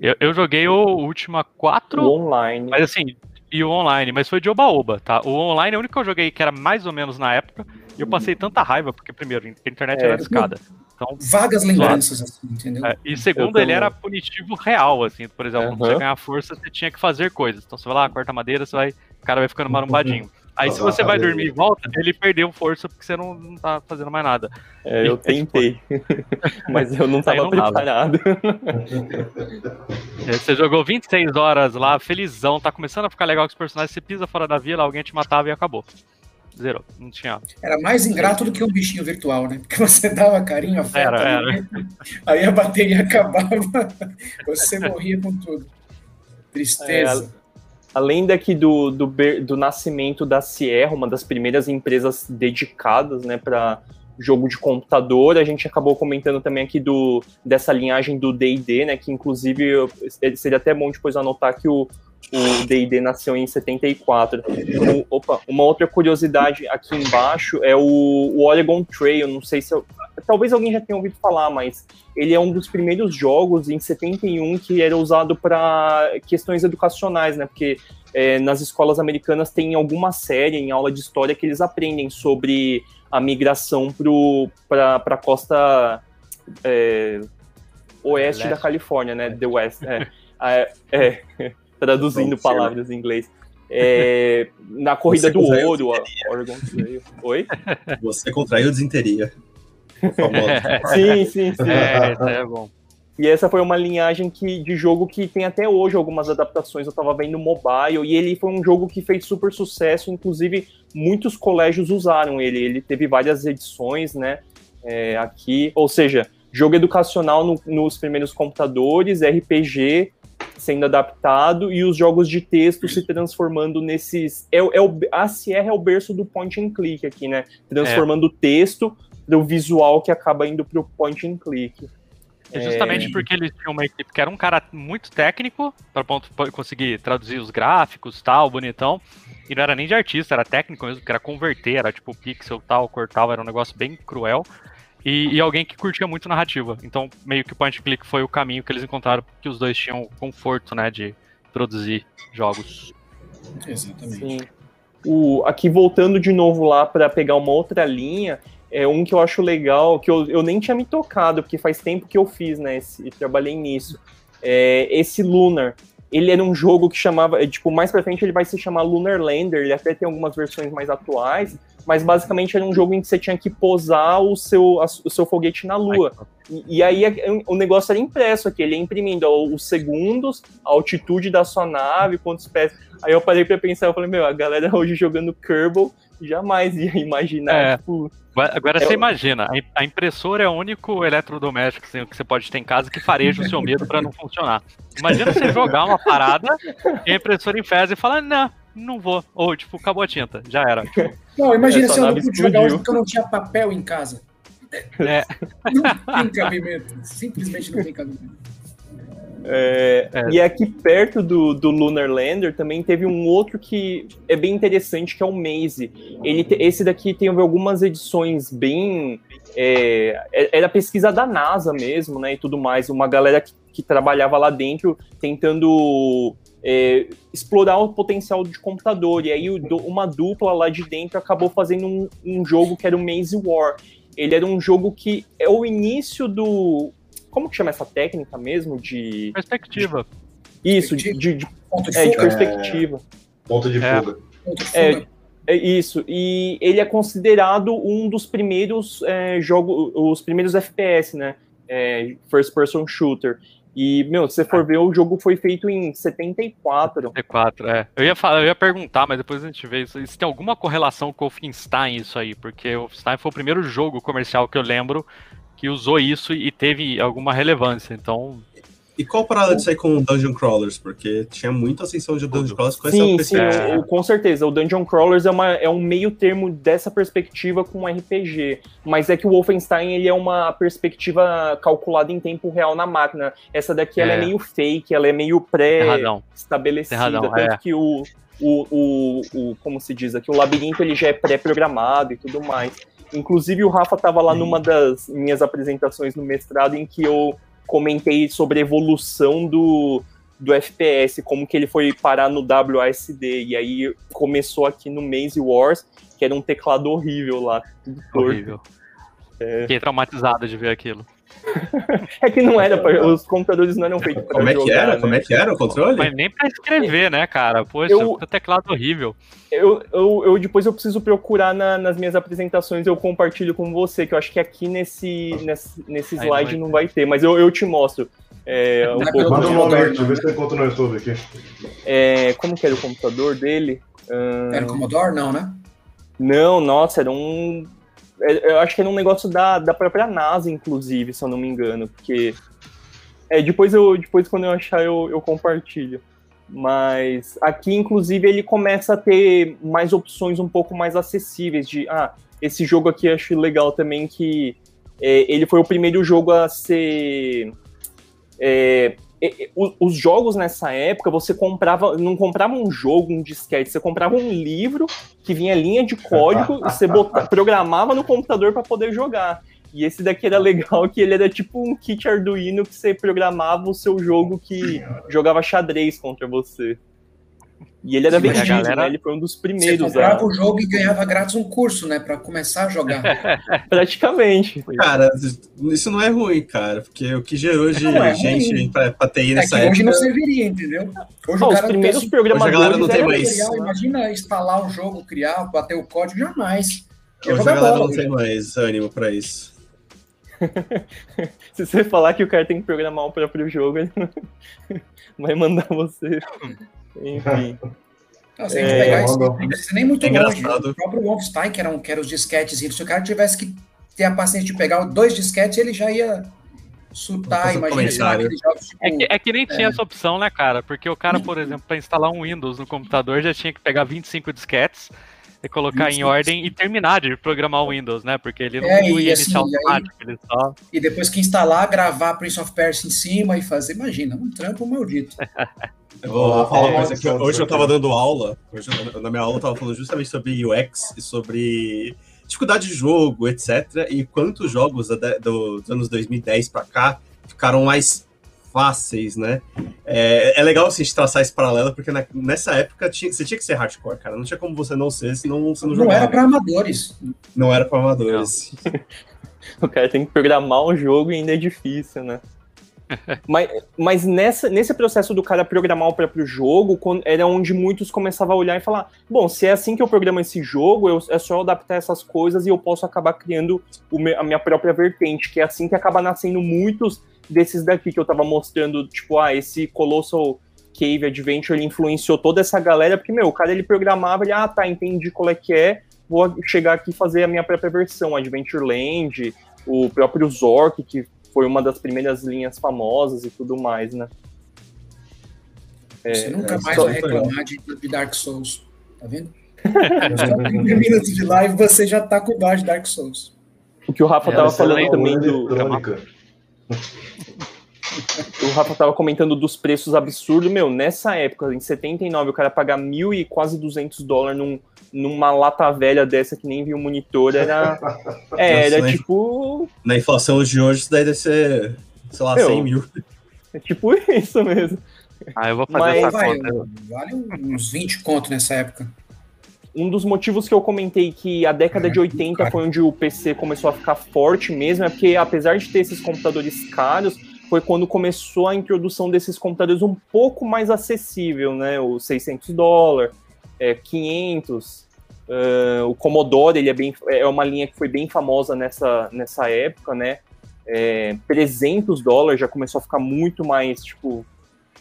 Eu, eu joguei o Última 4. O online. Mas assim, e o online, mas foi de oba-oba, tá? O online é o único que eu joguei que era mais ou menos na época, e eu passei tanta raiva, porque primeiro, a internet é, era discada. Então, vagas lembranças, assim, entendeu? É, e segundo, ele era punitivo real, assim, por exemplo, uhum. você ganhar força, você tinha que fazer coisas. Então você vai lá, corta madeira, você vai, o cara vai ficando marumbadinho. Aí se você vai dormir e volta, ele perdeu força porque você não, não tá fazendo mais nada. É, eu tentei. mas eu não tava não preparado. É, você jogou 26 horas lá, felizão, tá começando a ficar legal com os personagens, você pisa fora da vila, alguém te matava e acabou. Zero, não tinha. Era mais ingrato do que um bichinho virtual, né? Porque você dava carinho, afeto, era, era. aí a bateria acabava, você morria com tudo. Tristeza. É, além daqui do, do, do, nascimento da Sierra, uma das primeiras empresas dedicadas né, para jogo de computador. A gente acabou comentando também aqui do, dessa linhagem do D&D, né, que inclusive seria até bom depois anotar que o o D&D nasceu em 74. O, opa, uma outra curiosidade aqui embaixo é o, o Oregon Trail, não sei se eu, talvez alguém já tenha ouvido falar, mas ele é um dos primeiros jogos em 71 que era usado para questões educacionais, né? Porque é, nas escolas americanas tem alguma série em aula de história que eles aprendem sobre a migração para a costa é, oeste da Califórnia, né? The West. É, é, é traduzindo palavras em inglês. É, na corrida do ouro, Oregon Trail. Oi? Você contraiu desinteria. sim, sim, sim. É, é bom. E essa foi uma linhagem que, de jogo que tem até hoje algumas adaptações. Eu tava vendo mobile e ele foi um jogo que fez super sucesso. Inclusive, muitos colégios usaram ele. Ele teve várias edições, né? É, aqui. Ou seja, jogo educacional no, nos primeiros computadores, RPG sendo adaptado e os jogos de texto se transformando nesses. É, é o, a Sierra é o berço do point and click aqui, né? Transformando o é. texto do visual que acaba indo para o point and click. É justamente é... porque eles tinham uma equipe que era um cara muito técnico, para conseguir traduzir os gráficos tal, bonitão. E não era nem de artista, era técnico mesmo, que era converter, era tipo pixel tal, cortava, era um negócio bem cruel. E, e, alguém que curtia muito narrativa. Então, meio que o point click foi o caminho que eles encontraram, que os dois tinham conforto, né, de produzir jogos. Exatamente. Sim. O, aqui voltando de novo lá para pegar uma outra linha, é um que eu acho legal, que eu, eu nem tinha me tocado, porque faz tempo que eu fiz, né? Esse, trabalhei nisso. É, esse Lunar, ele era um jogo que chamava, é, tipo, mais pra frente ele vai se chamar Lunar Lander, ele até tem algumas versões mais atuais, mas basicamente era um jogo em que você tinha que posar o seu, a, o seu foguete na Lua. E, e aí é, o negócio era impresso aqui, ele ia imprimindo ó, os segundos, a altitude da sua nave, quantos pés. Aí eu parei pra pensar, eu falei, meu, a galera hoje jogando Kerbal jamais ia imaginar, é. tipo, Agora é você imagina, a impressora é o único eletrodoméstico que você pode ter em casa que fareja o seu medo para não funcionar. Imagina você jogar uma parada e a impressora enfesa e falar, não, não vou. Ou, tipo, acabou a tinta, já era. Não, imagina se eu não pude jogar hoje porque eu não tinha papel em casa. É. Não tem cabimento. Simplesmente não tem cabimento. É, é. E aqui perto do, do Lunar Lander também teve um outro que é bem interessante, que é o Maze. Ele, esse daqui tem algumas edições bem. É, é, era pesquisa da NASA mesmo, né? E tudo mais. Uma galera que, que trabalhava lá dentro tentando é, explorar o potencial de computador. E aí uma dupla lá de dentro acabou fazendo um, um jogo que era o Maze War. Ele era um jogo que é o início do como que chama essa técnica mesmo? De. Perspectiva. De, isso, de, de, de, ponto de, é, de perspectiva. É, ponto de é. fuga. É, é, isso. E ele é considerado um dos primeiros é, jogos, os primeiros FPS, né? É, first person shooter. E, meu, se você for é. ver, o jogo foi feito em 74. 74, é. Eu ia, falar, eu ia perguntar, mas depois a gente vê isso. Se tem alguma correlação com o Wolfenstein isso aí, porque o Wolfenstein foi o primeiro jogo comercial que eu lembro que usou isso e teve alguma relevância. Então. E qual a parada de sair com Dungeon Crawlers? Porque tinha muita ascensão de Dungeon Crawlers com sim, essa perspectiva. Sim, com certeza. O Dungeon Crawlers é, uma, é um meio termo dessa perspectiva com RPG. Mas é que o Wolfenstein ele é uma perspectiva calculada em tempo real na máquina. Essa daqui é. ela é meio fake, ela é meio pré-estabelecida. Tanto é. que o, o, o, o, como se diz aqui, o labirinto ele já é pré-programado e tudo mais. Inclusive, o Rafa estava lá numa das minhas apresentações no mestrado em que eu comentei sobre a evolução do, do FPS, como que ele foi parar no WASD. E aí começou aqui no Maze Wars, que era um teclado horrível lá. Horrível. É... Fiquei traumatizado de ver aquilo. é que não era, os computadores não eram feitos para Como é que era? Né? Como é que era o controle? Mas nem para escrever, né, cara? Poxa, eu, teclado horrível. Eu, eu, eu, depois eu preciso procurar na, nas minhas apresentações, eu compartilho com você, que eu acho que aqui nesse, nesse, nesse slide não vai, não vai ter, mas eu, eu te mostro. É, um pouco Manda um nome aí, deixa eu ver se eu encontro no YouTube aqui. É, como que era o computador dele? Era o Commodore, não, né? Não, nossa, era um é, eu acho que era um negócio da, da própria NASA, inclusive, se eu não me engano, porque. É, depois, eu, depois quando eu achar, eu, eu compartilho. Mas aqui, inclusive, ele começa a ter mais opções um pouco mais acessíveis de. Ah, esse jogo aqui eu acho legal também que é, ele foi o primeiro jogo a ser. É, os jogos nessa época, você comprava, não comprava um jogo, um disquete, você comprava um livro que vinha linha de código e você botava, programava no computador para poder jogar. E esse daqui era legal, que ele era tipo um kit Arduino que você programava o seu jogo que jogava xadrez contra você. E ele era Sim, vendido, galera... né? Ele foi um dos primeiros. Você comprava a... o jogo e ganhava grátis um curso, né? Pra começar a jogar. Praticamente. Cara, isso não é ruim, cara. Porque o que gerou de é gente pra, pra TI nessa é que hoje não serviria, entendeu? Hoje oh, os primeiros programadores... Hoje a galera não tem mais. imagina instalar um jogo, criar, bater o código, jamais. Hoje a galera bola, não tem mais ânimo pra isso. Se você falar que o cara tem que programar o próprio jogo, ele vai mandar você enfim. Não, se a gente é, pegar isso, não precisa nem muito é longe. O próprio Wolfenstein, que eram, que eram os disquetes, se o cara tivesse que ter a paciência de pegar dois disquetes, ele já ia surtar, imagina jogos, tipo, é, que, é que nem é. tinha essa opção, né, cara? Porque o cara, por exemplo, para instalar um Windows no computador, já tinha que pegar 25 disquetes e colocar 25. em ordem e terminar de programar o Windows, né? Porque ele não é, ia assim, automático, aí, ele só... E depois que instalar, gravar Prince of Persia em cima e fazer, imagina, um trampo maldito. Eu vou falar uma coisa que hoje eu estava dando aula, hoje na minha aula eu tava falando justamente sobre UX e sobre dificuldade de jogo, etc. E quantos jogos dos anos 2010 para cá ficaram mais fáceis, né? É, é legal assim, de traçar esse paralelo, porque na, nessa época tinha, você tinha que ser hardcore, cara. Não tinha como você não ser, senão você não, não jogava. Não era para amadores. Não era para amadores. o cara tem que programar um jogo e ainda é difícil, né? mas mas nessa, nesse processo do cara programar o próprio jogo, era onde muitos começavam a olhar e falar: bom, se é assim que eu programo esse jogo, eu, é só eu adaptar essas coisas e eu posso acabar criando me, a minha própria vertente, que é assim que acaba nascendo muitos desses daqui que eu tava mostrando, tipo, ah, esse Colossal Cave Adventure ele influenciou toda essa galera, porque, meu, o cara ele programava, ele, ah, tá, entendi qual é que é, vou chegar aqui e fazer a minha própria versão, Adventureland, o próprio Zork, que foi uma das primeiras linhas famosas e tudo mais, né? É, Você nunca é, mais vai reclamar de, de, Dark Souls, tá vendo? Só 30 minutos de live você já tá com o de Dark Souls. O que o Rafa é, tava falando também do. O Rafa tava comentando dos preços absurdos. Meu, nessa época, em 79, o cara pagar mil e quase 200 dólares num, numa lata velha dessa que nem viu o monitor era. É, era Nossa, tipo. Na inflação de hoje, isso daí deve ser, sei lá, Meu, 100 mil. É tipo isso mesmo. Ah, eu vou fazer Mas, essa vai, conta. Vale uns 20 conto nessa época. Um dos motivos que eu comentei que a década é, de 80 cara. foi onde o PC começou a ficar forte mesmo, é porque apesar de ter esses computadores caros, foi quando começou a introdução desses computadores um pouco mais acessível, né? Os 600 dólares, é, 500. Uh, o Commodore ele é, bem, é uma linha que foi bem famosa nessa, nessa época, né? É, 300 dólares já começou a ficar muito mais, tipo,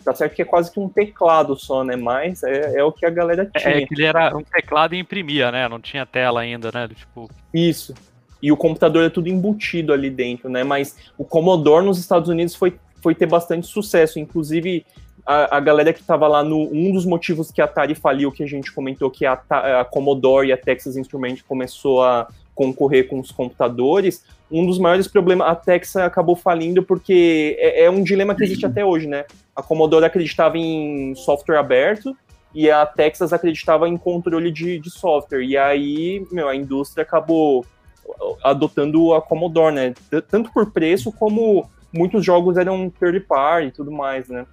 tá certo que é quase que um teclado só, né? Mas é, é o que a galera é, tinha. É, que ele era um teclado e imprimia, né? Não tinha tela ainda, né? Tipo... Isso. E o computador é tudo embutido ali dentro, né? Mas o Commodore nos Estados Unidos foi, foi ter bastante sucesso. Inclusive, a, a galera que estava lá no. Um dos motivos que a Atari faliu, que a gente comentou, que a, a Commodore e a Texas Instruments começou a concorrer com os computadores, um dos maiores problemas, a Texas acabou falindo porque é, é, um dilema que existe até hoje, né? A Commodore acreditava em software aberto e a Texas acreditava em controle de, de software. E aí, meu, a indústria acabou adotando a Commodore, né? Tanto por preço como muitos jogos eram third party e tudo mais, né?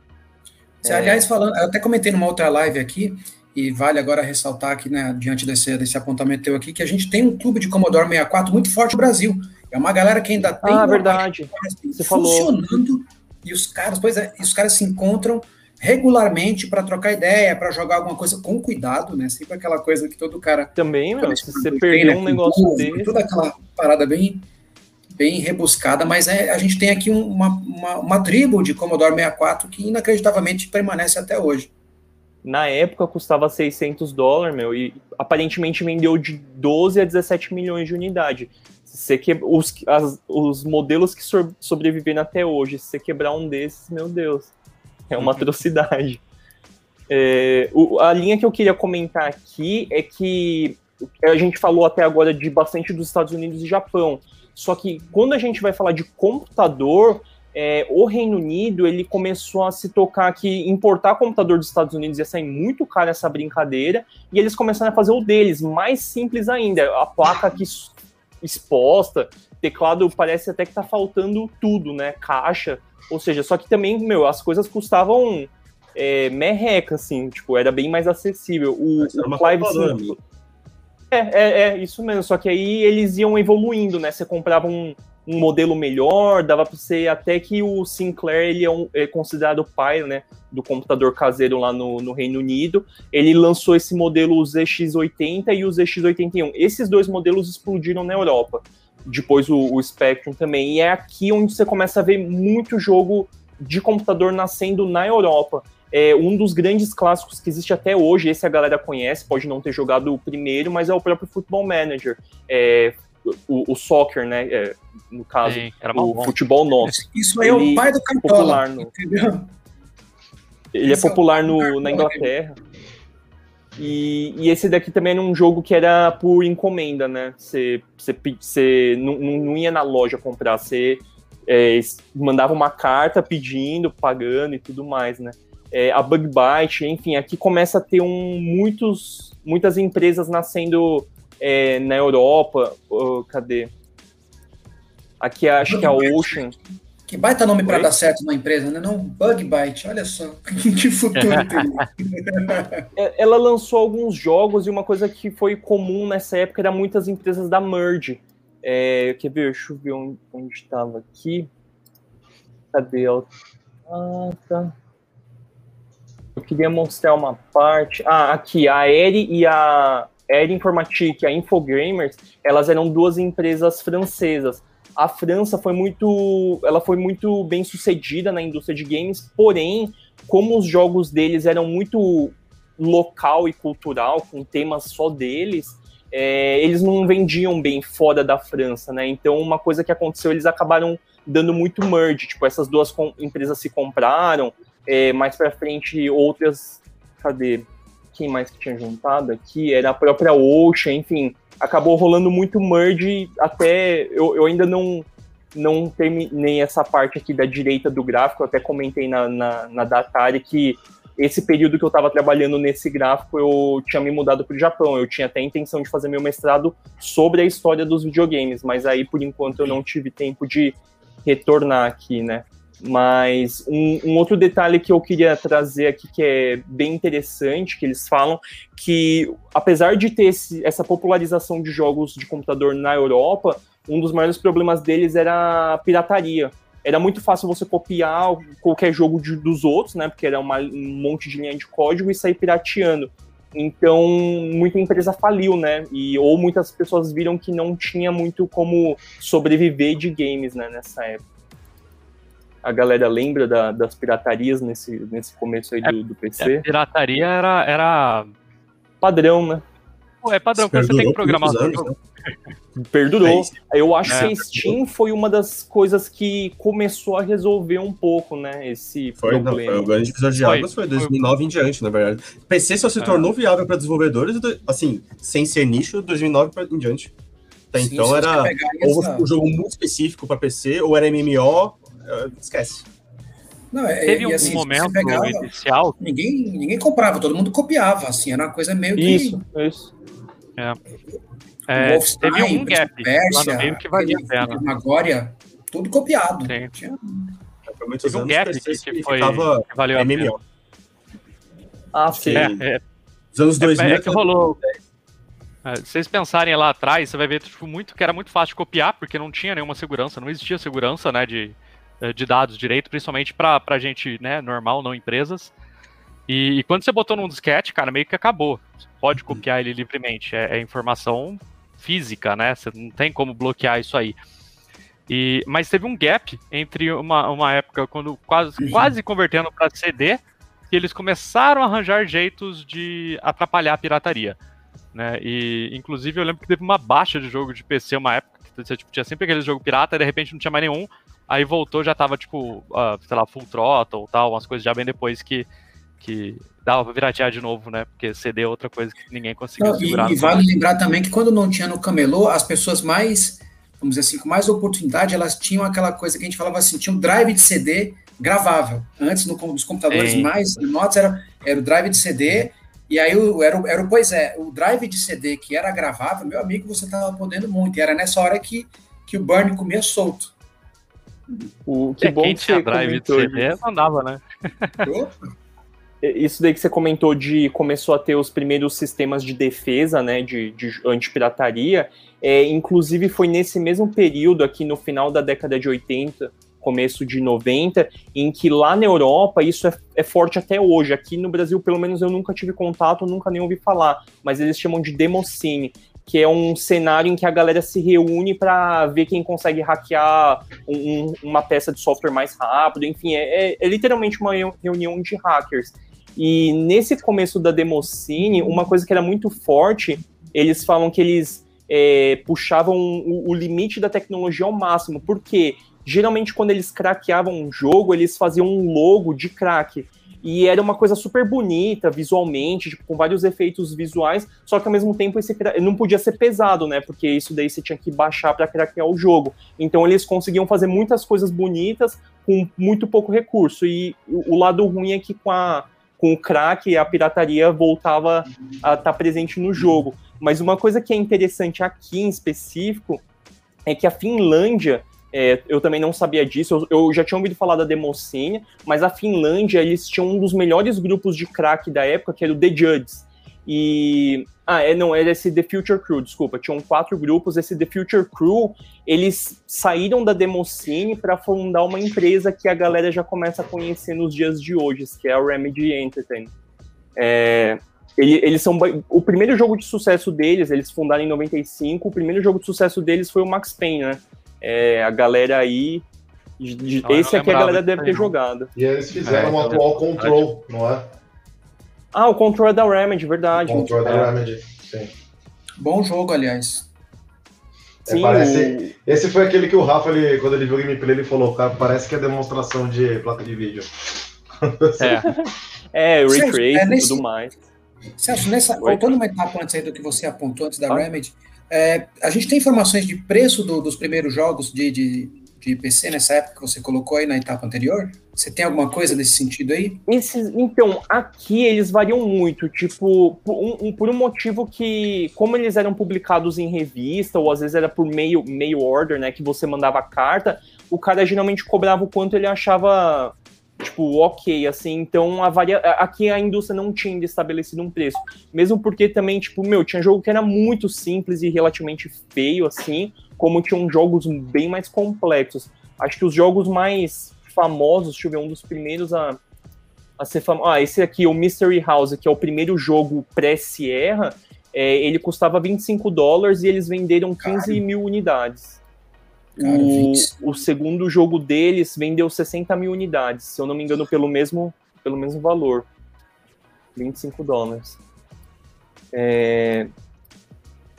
Aliás, falando, eu até comentei numa outra live aqui, e vale agora ressaltar aqui, né, diante desse, desse apontamento teu aqui, que a gente tem um clube de Commodore 64 muito forte no Brasil. É uma galera que ainda tem ah, verdade. Você funcionando, falou. e os caras, pois é, os caras se encontram regularmente para trocar ideia, para jogar alguma coisa com cuidado, né? Sempre aquela coisa que todo cara. Também, meu, se você perder né, um negócio desse. Toda aquela parada bem, bem rebuscada, mas é, a gente tem aqui uma, uma, uma tribo de Commodore 64 que inacreditavelmente permanece até hoje. Na época custava 600 dólares, meu, e aparentemente vendeu de 12 a 17 milhões de unidade. Se você que... os, as, os modelos que so... sobreviveram até hoje, se você quebrar um desses, meu Deus. É uma atrocidade. É, o, a linha que eu queria comentar aqui é que a gente falou até agora de bastante dos Estados Unidos e Japão. Só que quando a gente vai falar de computador, é, o Reino Unido ele começou a se tocar que importar computador dos Estados Unidos ia sair muito caro essa brincadeira, e eles começaram a fazer o deles, mais simples ainda, a placa aqui exposta, teclado parece até que tá faltando tudo, né? Caixa, ou seja, só que também, meu, as coisas custavam é, merreca, assim, tipo, era bem mais acessível. O, o Clive é, é, é, isso mesmo, só que aí eles iam evoluindo, né? Você comprava um, um modelo melhor, dava para ser até que o Sinclair ele é, um, é, considerado o pai né, do computador caseiro lá no, no, Reino Unido. Ele lançou esse modelo o ZX80 e o ZX81. Esses dois modelos explodiram na Europa. Depois o, o Spectrum também. E é aqui onde você começa a ver muito jogo de computador nascendo na Europa. É um dos grandes clássicos que existe até hoje, esse a galera conhece, pode não ter jogado o primeiro, mas é o próprio Football Manager. É, o, o soccer, né? É, no caso, Sim, o bom. futebol nosso. Isso aí é o pai do Cartola, no, Ele é popular no, na Inglaterra. E, e, esse daqui também era um jogo que era por encomenda, né? Você, você, você não, não ia na loja comprar, você é, mandava uma carta pedindo, pagando e tudo mais, né? É, a Bug Byte, enfim, aqui começa a ter um, muitos, muitas empresas nascendo é, na Europa, oh, cadê? Aqui acho que é a Ocean. Que baita nome para dar certo numa empresa, né? Não, Bug Byte, olha só, que futuro tem. É, ela lançou alguns jogos e uma coisa que foi comum nessa época era muitas empresas da Merge. É, quer ver? Deixa eu ver onde estava aqui. Cadê ela? Ah, tá. Eu queria mostrar uma parte. Ah, aqui, a Eri e a Air Informatique e a Infogamers, elas eram duas empresas francesas. A França foi muito, ela foi muito bem sucedida na indústria de games, porém, como os jogos deles eram muito local e cultural, com temas só deles, é, eles não vendiam bem fora da França, né? Então, uma coisa que aconteceu, eles acabaram dando muito merge, tipo, essas duas empresas se compraram, é, mais para frente outras, cadê? Quem mais que tinha juntado aqui, era a própria Ocean, enfim, acabou rolando muito merge, até eu, eu ainda não não terminei essa parte aqui da direita do gráfico, eu até comentei na, na, na Datari que esse período que eu estava trabalhando nesse gráfico, eu tinha me mudado para o Japão. Eu tinha até a intenção de fazer meu mestrado sobre a história dos videogames, mas aí, por enquanto, eu não tive tempo de retornar aqui, né? Mas um, um, outro detalhe que eu queria trazer aqui, que é bem interessante, que eles falam, que apesar de ter esse, essa popularização de jogos de computador na Europa, um dos maiores problemas deles era a pirataria. Era muito fácil você copiar qualquer jogo de, dos outros, né? Porque era uma, um monte de linha de código e sair pirateando. Então, muita empresa faliu, né? E, ou muitas pessoas viram que não tinha muito como sobreviver de games, né, nessa época a galera lembra da, das piratarias nesse, nesse começo aí do, do PC? A pirataria era, era. Padrão, né? Pô, é padrão, quando você tem que programar anos, né? Perdurou. É eu acho é. que a Steam foi uma das coisas que começou a resolver um pouco, né? Esse foi, problema. Não, foi o grande divisor de águas foi 2009 em diante, na verdade. PC só se é. tornou viável para desenvolvedores, assim, sem ser nicho, 2009 em diante. Até Sim, então era ou essa... um jogo muito específico para PC, ou era MMO, esquece. Não, é, Teve um assim, momento pegava, inicial. Ninguém, ninguém comprava, todo mundo copiava, assim, era uma coisa meio isso, que. Isso, é. É, teve um gap Pérsia, lá no meio que valia a pena. Agora, tudo copiado. Sim. Tinha... Teve um gap que, que, foi, que valeu a pena. Ah, sim. É, é, Os anos 2000 é, é que rolou. É, se vocês pensarem lá atrás, você vai ver tipo, muito, que era muito fácil de copiar, porque não tinha nenhuma segurança, não existia segurança né, de, de dados direito, principalmente para gente né, normal, não empresas. E, e, quando você botou num disquete, cara, meio que acabou. Você pode uhum. copiar ele livremente. É, é, informação física, né? Você não tem como bloquear isso aí. E, mas teve um gap entre uma, uma época quando quase, uhum. quase convertendo para CD, que eles começaram a arranjar jeitos de atrapalhar a pirataria. Né? E inclusive eu lembro que teve uma baixa de jogo de PC uma época, que você tipo, tinha sempre aquele jogo pirata, e de repente não tinha mais nenhum. Aí voltou, já tava, tipo, uh, sei lá, full throttle tal, umas coisas já bem depois que, que dava pra piratear de novo, né? Porque CD é outra coisa que ninguém conseguiu não, segurar. E, e vale lembrar também que quando não tinha no camelô, as pessoas mais, vamos dizer assim, com mais oportunidade, elas tinham aquela coisa que a gente falava assim, tinha um drive de CD gravável. Antes, no, nos computadores Sim. mais remotos, era, era o drive de CD, e aí o, era, era, pois é, o drive de CD que era gravável, meu amigo, você estava podendo muito. E era nessa hora que, que o burn comia solto. O, que é, bom quem que tinha drive de CD né? Isso daí que você comentou de começou a ter os primeiros sistemas de defesa, né, de, de antipirataria, é, inclusive foi nesse mesmo período aqui no final da década de 80, começo de 90, em que lá na Europa isso é, é, forte até hoje. Aqui no Brasil, pelo menos, eu nunca tive contato, nunca nem ouvi falar, mas eles chamam de Democine, que é um cenário em que a galera se reúne para ver quem consegue hackear um, uma peça de software mais rápido, enfim, é, é, é literalmente uma reunião de hackers. E nesse começo da Democine, uma coisa que era muito forte, eles falam que eles é, puxavam o, o, limite da tecnologia ao máximo, porque geralmente quando eles craqueavam um jogo, eles faziam um logo de crack. E era uma coisa super bonita visualmente, tipo, com vários efeitos visuais, só que ao mesmo tempo esse não podia ser pesado, né? Porque isso daí você tinha que baixar para craquear o jogo. Então eles conseguiam fazer muitas coisas bonitas com muito pouco recurso. E o lado ruim é que com a com o crack a pirataria voltava a estar tá presente no jogo. Mas uma coisa que é interessante aqui em específico é que a Finlândia é, eu também não sabia disso, eu, eu, já tinha ouvido falar da Democene, mas a Finlândia, eles tinham um dos melhores grupos de crack da época, que era o The Judds. E. Ah, é, não, era esse The Future Crew, desculpa. Tinham quatro grupos. Esse The Future Crew, eles saíram da Democene para fundar uma empresa que a galera já começa a conhecer nos dias de hoje, que é a Remedy Entertainment. É, ele, eles são. O primeiro jogo de sucesso deles, eles fundaram em 95. O primeiro jogo de sucesso deles foi o Max Payne, né? É, a galera aí. De, não, esse aqui a galera deve ter jogado. E eles fizeram é, um atual Control, não é? Ah, o Control é da Remedy, verdade. O Control é da Remedy, sim. Bom jogo, aliás. É, sim, parece, o... Esse foi aquele que o Rafa, ele, quando ele viu o gameplay, ele falou, cara, parece que é demonstração de placa de vídeo. É, é Ray Tracing é, e tudo mais. Celso, nessa, voltando uma etapa antes aí do que você apontou antes da ah. Remedy, é, a gente tem informações de preço do, dos primeiros jogos de, de, de, PC nessa época que você colocou aí na etapa anterior? Você tem alguma coisa nesse sentido aí? Esses, então, aqui eles variam muito, tipo, por um, por um motivo que, como eles eram publicados em revista, ou às vezes era por mail, mail order, né, que você mandava carta, o cara geralmente cobrava o quanto ele achava tipo, ok, assim, então a varia... aqui a indústria não tinha estabelecido um preço, mesmo porque também, tipo, meu, tinha jogo que era muito simples e relativamente feio, assim, como tinham jogos bem mais complexos. Acho que os jogos mais famosos, deixa eu ver, um dos primeiros a, a ser famoso, ah, esse aqui, o Mystery House, que é o primeiro jogo pré-Sierra, é, ele custava 25 dólares e eles venderam 15 Caramba. mil unidades. Cara, o, o, segundo jogo deles vendeu 60 mil unidades, se eu não me engano, pelo mesmo, pelo mesmo valor. 25 dólares. É,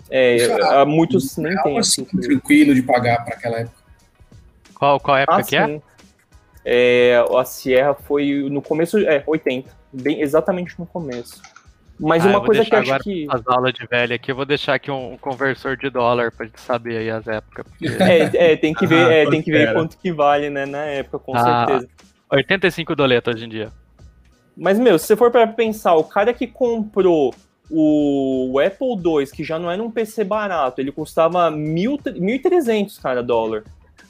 é, há muitos nem tem. Assim, tranquilo de pagar para aquela época. Qual, qual época ah, que é? é? A Sierra foi no começo, é, 80. Bem, exatamente no começo. Mas ah, uma coisa que acho que. As aulas de velha aqui, eu vou deixar aqui um, conversor de dólar pra gente saber aí as épocas. Porque... É, é, tem que ver, ah, é, tem que ver quanto que vale, né, na época, com ah, certeza. 85 doletas hoje em dia. Mas, meu, se você for para pensar, o cara que comprou o Apple II, que já não era um PC barato, ele custava 1.300, cara, dólar.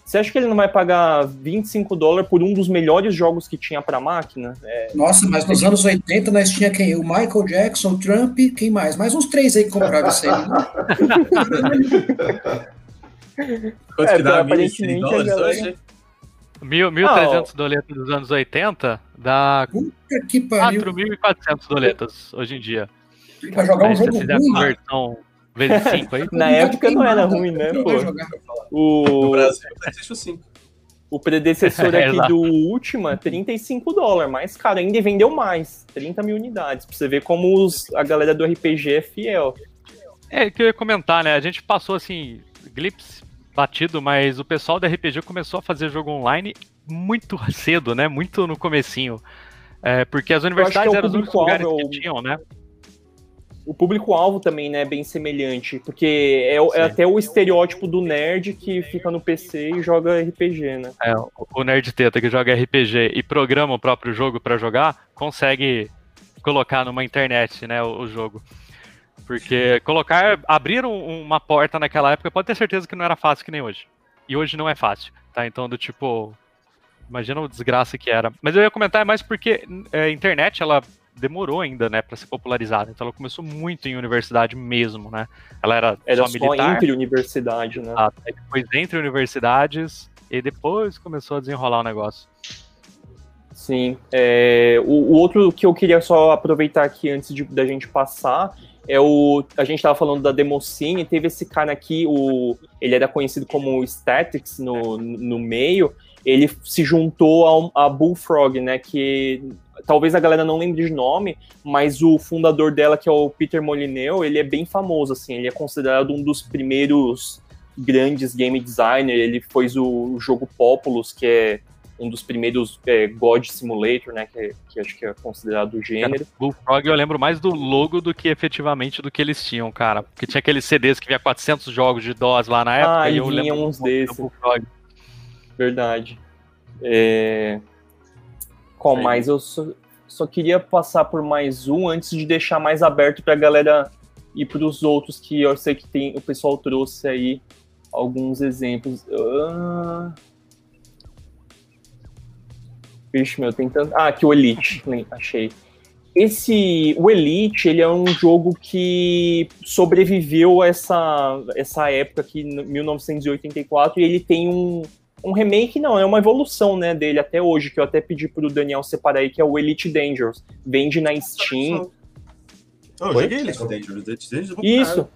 Você acha que ele não vai pagar 25 dólares por um dos melhores jogos que tinha para máquina? É... Nossa, mas nos anos 80 nós tinha quem? O Michael Jackson, o Trump, quem mais? Mais uns três aí que compraram isso aí. Né? Quanto é, que dá? Aparentemente dólares hoje? 1.300 ah, doletas dos anos 80 dá 4.400 doletas hoje em dia. Pra jogar um jogo ruim, versão vezes 5 aí. Na época não era ruim, né, pô? O... No Brasil, PlayStation 5. O predecessor é, aqui do Ultima, 35 dólares, mas, cara, ainda vendeu mais, 30 mil unidades, pra você ver como os, a galera do RPG é fiel. É, que eu ia comentar, né, a gente passou, assim, Glips batido, mas o pessoal do RPG começou a fazer jogo online muito cedo, né, muito no comecinho. É, porque as universidades é eram os únicos lugares que tinham, né? O público-alvo também né, é bem semelhante, porque é, é, até o estereótipo do nerd que fica no PC e joga RPG, né? É, o nerd teta que joga RPG e programa o próprio jogo para jogar, consegue colocar numa internet, né, o, o jogo. Porque colocar, abrir um, uma porta naquela época, pode ter certeza que não era fácil que nem hoje. E hoje não é fácil, tá? Então, do tipo, imagina o desgraça que era. Mas eu ia comentar mais porque é, a internet, ela demorou ainda, né, para ser popularizada. Então ela começou muito em universidade mesmo, né? Ela era, era só, só militar. entre universidade, né? Ah, depois entre universidades e depois começou a desenrolar o negócio. Sim. É, o, o, outro que eu queria só aproveitar aqui antes de, da gente passar é o. A gente estava falando da Democine, teve esse cara aqui, o, ele era conhecido como Statics no, no meio. Ele se juntou a, a Bullfrog, né? Que talvez a galera não lembre de nome, mas o fundador dela, que é o Peter Molyneux, ele é bem famoso, assim, ele é considerado um dos primeiros grandes game designers, ele fez o jogo Populous, que é um dos primeiros é, God Simulator, né, que, que, acho que é considerado o gênero. Bullfrog eu lembro mais do logo do que efetivamente do que eles tinham, cara, porque tinha aqueles CDs que vinha 400 jogos de DOS lá na época, ah, e eu lembro uns desses. Verdade. É... Qual Sim. mais? Eu só, só, queria passar por mais um antes de deixar mais aberto para a galera ir para os outros que eu sei que tem o pessoal trouxe aí alguns exemplos. Uh... Vixe, meu, tem tanto. Ah, aqui o Elite, achei. Esse, o Elite, ele é um jogo que sobreviveu a essa, essa época aqui, 1984, e ele tem um, um remake não, é uma evolução, né, dele até hoje, que eu até pedi pro Daniel separar aí, que é o Elite Dangerous. Vende na Steam. Oh, eu joguei Elite Dangerous, Elite Dangerous é Isso.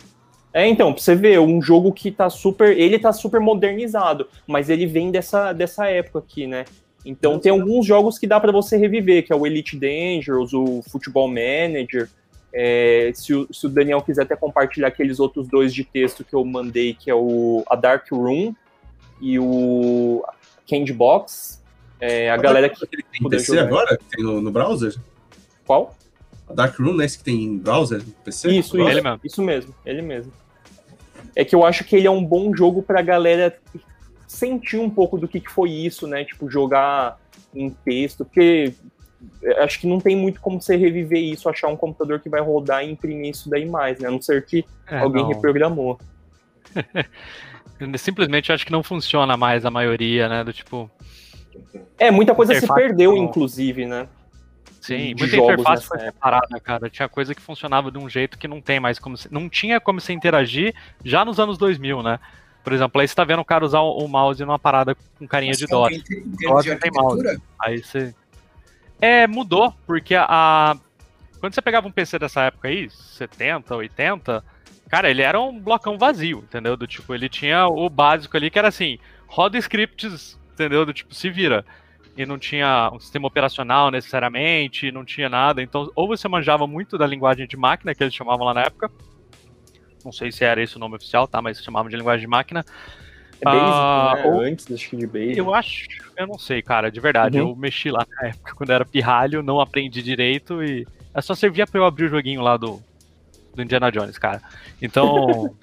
É, então, pra você ver, um jogo que tá super. Ele tá super modernizado, mas ele vem dessa, dessa época aqui, né? Então tem alguns jogos que dá para você reviver, que é o Elite Dangerous, o Football Manager. É, se, o, se, o, Daniel quiser até compartilhar aqueles outros dois de texto que eu mandei, que é o a Dark Room e o Candy Box. É, a galera que. Aquele que tem PC jogar. agora? Que tem no, no, browser? Qual? A Dark Room, né? Esse que tem browser no PC? Isso, isso, ele mesmo. isso mesmo, ele mesmo. É que eu acho que ele é um bom jogo pra galera sentir um pouco do que, que foi isso, né? Tipo, jogar em texto, porque acho que não tem muito como você reviver isso, achar um computador que vai rodar e imprimir isso daí mais, né? A não ser que é, alguém não. reprogramou. Simplesmente acho que não funciona mais a maioria, né? Do tipo. É, muita coisa se perdeu, não. inclusive, né? Sim, muita interface foi separada, cara. Tinha coisa que funcionava de um jeito que não tem mais como. Se... Não tinha como se interagir já nos anos 2000, né? Por exemplo, aí você tá vendo o cara usar o mouse numa parada com carinha Mas de DOS. DOS não tem mouse. Aí você. É, mudou, porque a. Quando você pegava um PC dessa época aí, 70, 80, Cara, ele era um blocão vazio, entendeu? Do tipo, ele tinha o básico ali que era assim, roda scripts, entendeu? Do tipo, se vira. E não tinha um sistema operacional necessariamente, não tinha nada. Então, ou você manjava muito da linguagem de máquina, que eles chamavam lá na época. Não sei se era esse o nome oficial, tá? Mas chamavam de linguagem de máquina. É Basic, ah, né? ou, antes, acho que de Basic. Eu acho, eu não sei, cara, de verdade. Uhum. Eu mexi lá na época, quando era pirralho, não aprendi direito e. É só servia pra eu abrir o joguinho lá do, do Indiana Jones, cara. Então.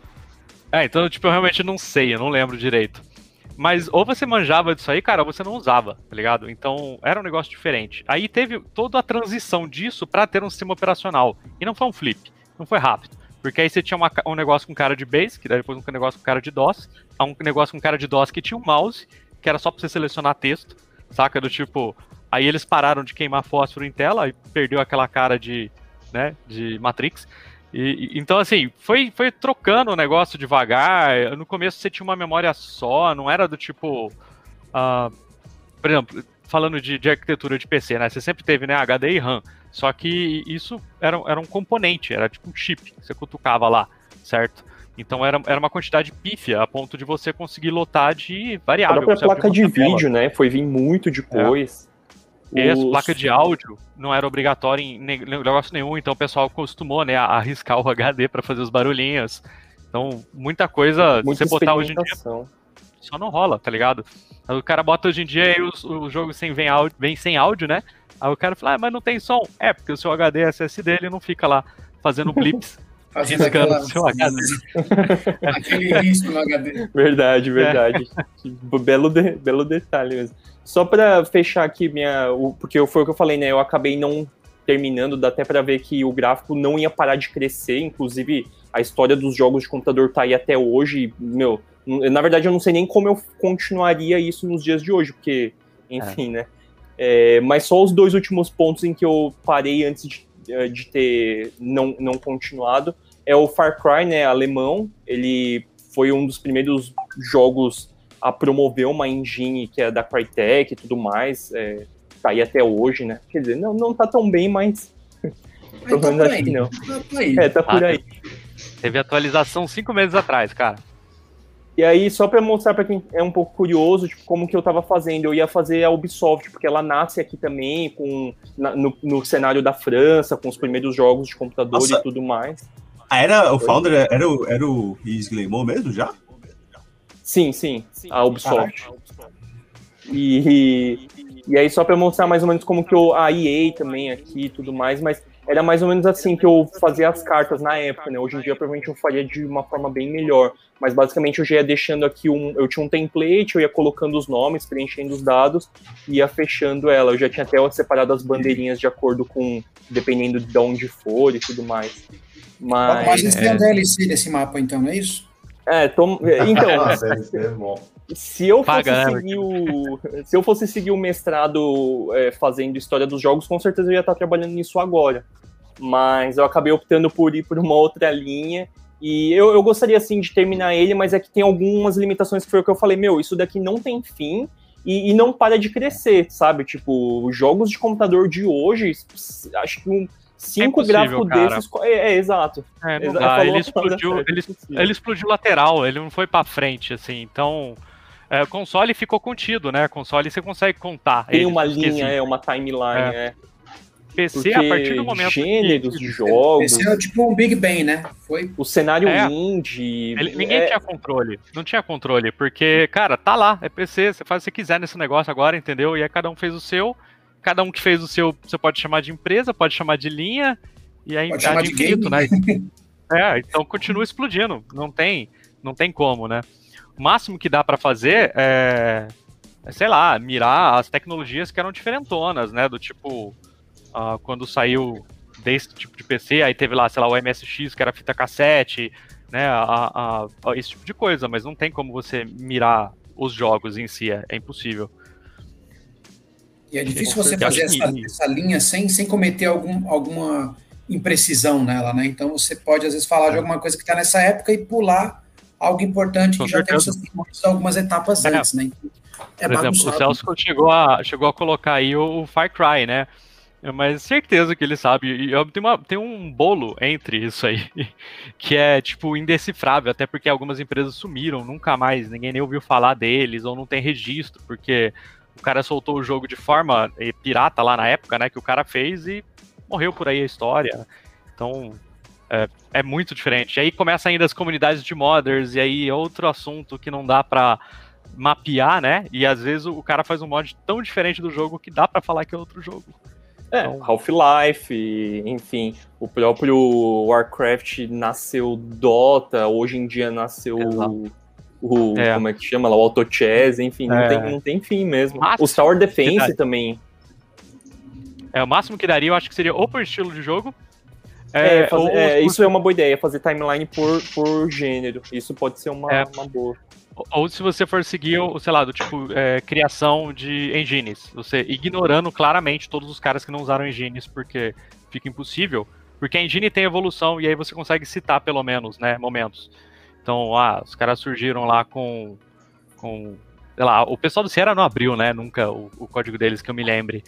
é, então, tipo, eu realmente não sei, eu não lembro direito. Mas ou você manjava disso aí, cara, ou você não usava, tá ligado? Então era um negócio diferente. Aí teve toda a transição disso para ter um sistema operacional. E não foi um flip, não foi rápido. Porque aí você tinha uma, um negócio com cara de Basic, daí depois um negócio com cara de DOS, um negócio com cara de DOS que tinha um mouse, que era só pra você selecionar texto, saca? Do tipo. Aí eles pararam de queimar fósforo em tela e perdeu aquela cara de né, de Matrix. E, então, assim, foi, foi trocando o negócio devagar. No começo você tinha uma memória só, não era do tipo. Uh, por exemplo, falando de, de, arquitetura de PC, né? Você sempre teve né, HD e RAM. Só que isso era, era um componente, era tipo um chip que você cutucava lá, certo? Então era, era uma quantidade pífia, a ponto de você conseguir lotar de variável. A própria placa de vídeo, né? Foi vir muito depois. É. Essa placa de áudio não era obrigatória em negócio nenhum, então o pessoal costumou, né, arriscar o HD para fazer os barulhinhos. Então, muita coisa, muita você botar hoje em dia, só não rola, tá ligado? O cara bota hoje em dia e o, o jogo sem vem, áudio, vem sem áudio, né? Aí o cara fala, ah, mas não tem som. É, porque o seu HD SSD ele não fica lá fazendo blips. Fazendo aquela... seu HD. Aquele risco no HD. Verdade, verdade. É. Belo, de... Belo detalhe mesmo. Só para fechar aqui minha. Porque foi o que eu falei, né? Eu acabei não terminando, dá até para ver que o gráfico não ia parar de crescer, inclusive a história dos jogos de computador tá aí até hoje, meu, na verdade eu não sei nem como eu continuaria isso nos dias de hoje, porque, enfim, é. né, é, mas só os dois últimos pontos em que eu parei antes de, eh, de ter não, não continuado é o Far Cry, né, alemão, ele foi um dos primeiros jogos a promover uma engine que é da Crytek e tudo mais, é, tá aí até hoje, né? Quer dizer, não, não tá tão bem, mas. Pelo menos tá acho que não. Tá por aí. É, tá por ah, aí. Teve atualização cinco meses atrás, cara. E aí, só para mostrar para quem é um pouco curioso, tipo, como que eu tava fazendo, eu ia fazer a Ubisoft, porque ela nasce aqui também, com, na, no, no, cenário da França, com os primeiros jogos de computador Nossa. e tudo mais. Ah, era, o founder era o, era o Yves mesmo, já? Sim, sim, a Ubisoft. E, e aí, só para mostrar mais ou menos como que eu. A EA também aqui e tudo mais, mas era mais ou menos assim que eu fazia as cartas na época, né? Hoje em dia, provavelmente eu faria de uma forma bem melhor. Mas basicamente eu já ia deixando aqui um. Eu tinha um template, eu ia colocando os nomes, preenchendo os dados e ia fechando ela. Eu já tinha até separado as bandeirinhas de acordo com. dependendo de onde for e tudo mais. Mas. Mas eles têm a DLC desse mapa, então, não é isso? É, tom... então. é bom. Se eu, fosse Paga, né, seguir o, se eu fosse seguir o mestrado é, fazendo história dos jogos, com certeza eu ia estar trabalhando nisso agora. Mas eu acabei optando por ir por uma outra linha. E eu, eu gostaria, sim, de terminar ele, mas é que tem algumas limitações que foi o que eu falei, meu, isso daqui não tem fim e, e não para de crescer, sabe? Tipo, os jogos de computador de hoje, acho que um, cinco é gráficos desses. É, é, exato. É, não dá. Ele explodiu, ele, ele explodiu lateral, ele não foi para frente, assim. Então, é, o console ficou contido, né? O console você consegue contar. Tem uma linha, é, uma timeline, é. é. PC, Porque a partir do momento. Gêneros que... de jogos. PC é tipo um Big Bang, né? Foi. O cenário é. indie. Ele, ninguém é... tinha controle. Não tinha controle. Porque, cara, tá lá. É PC. Você faz o que você quiser nesse negócio agora, entendeu? E aí cada um fez o seu. Cada um que fez o seu, você pode chamar de empresa, pode chamar de linha. E aí pode chamar de infinito, né? é, então continua explodindo. Não tem, não tem como, né? O máximo que dá para fazer é, é, sei lá, mirar as tecnologias que eram diferentonas, né? Do tipo, uh, quando saiu desse tipo de PC, aí teve lá, sei lá, o MSX, que era fita cassete, né? A, a, a, esse tipo de coisa, mas não tem como você mirar os jogos em si, é, é impossível. E é difícil você fazer essa, essa, linha sem, sem cometer algum, alguma imprecisão nela, né? Então você pode, às vezes, falar de é. alguma coisa que está nessa época e pular algo importante Com que certeza. já tem algumas etapas é. antes, né? É Por exemplo, o Celso chegou a, chegou a colocar aí o Far Cry, né? Mas certeza que ele sabe. E tem, uma, tem um bolo entre isso aí, que é, tipo, indecifrável, até porque algumas empresas sumiram, nunca mais, ninguém nem ouviu falar deles, ou não tem registro, porque o cara soltou o jogo de forma eh, pirata lá na época, né? Que o cara fez e morreu por aí a história. Então, é, é, muito diferente. E aí começa ainda as comunidades de modders, e aí outro assunto que não dá pra mapear, né? E às vezes o cara faz um mod tão diferente do jogo que dá para falar que é outro jogo. É, então... Half-Life, enfim, o próprio Warcraft nasceu Dota, hoje em dia nasceu o, é. como é que chama lá, o Auto Chess, enfim, não, é. tem, não tem fim mesmo. Máximo o Tower Defense também. É, o máximo que daria, eu acho que seria ou por estilo de jogo, é, é, fazer, é, isso é uma boa ideia, fazer timeline por, por gênero. Isso pode ser uma, uma boa. Ou se você for seguir, sei lá, do tipo, é, criação de engines. Você ignorando claramente todos os caras que não usaram engines, porque fica impossível. Porque a engine tem evolução e aí você consegue citar, pelo menos, né, momentos. Então, ah, os caras surgiram lá com. com sei lá, o pessoal do Sierra não abriu, né, nunca o, o código deles que eu me lembre.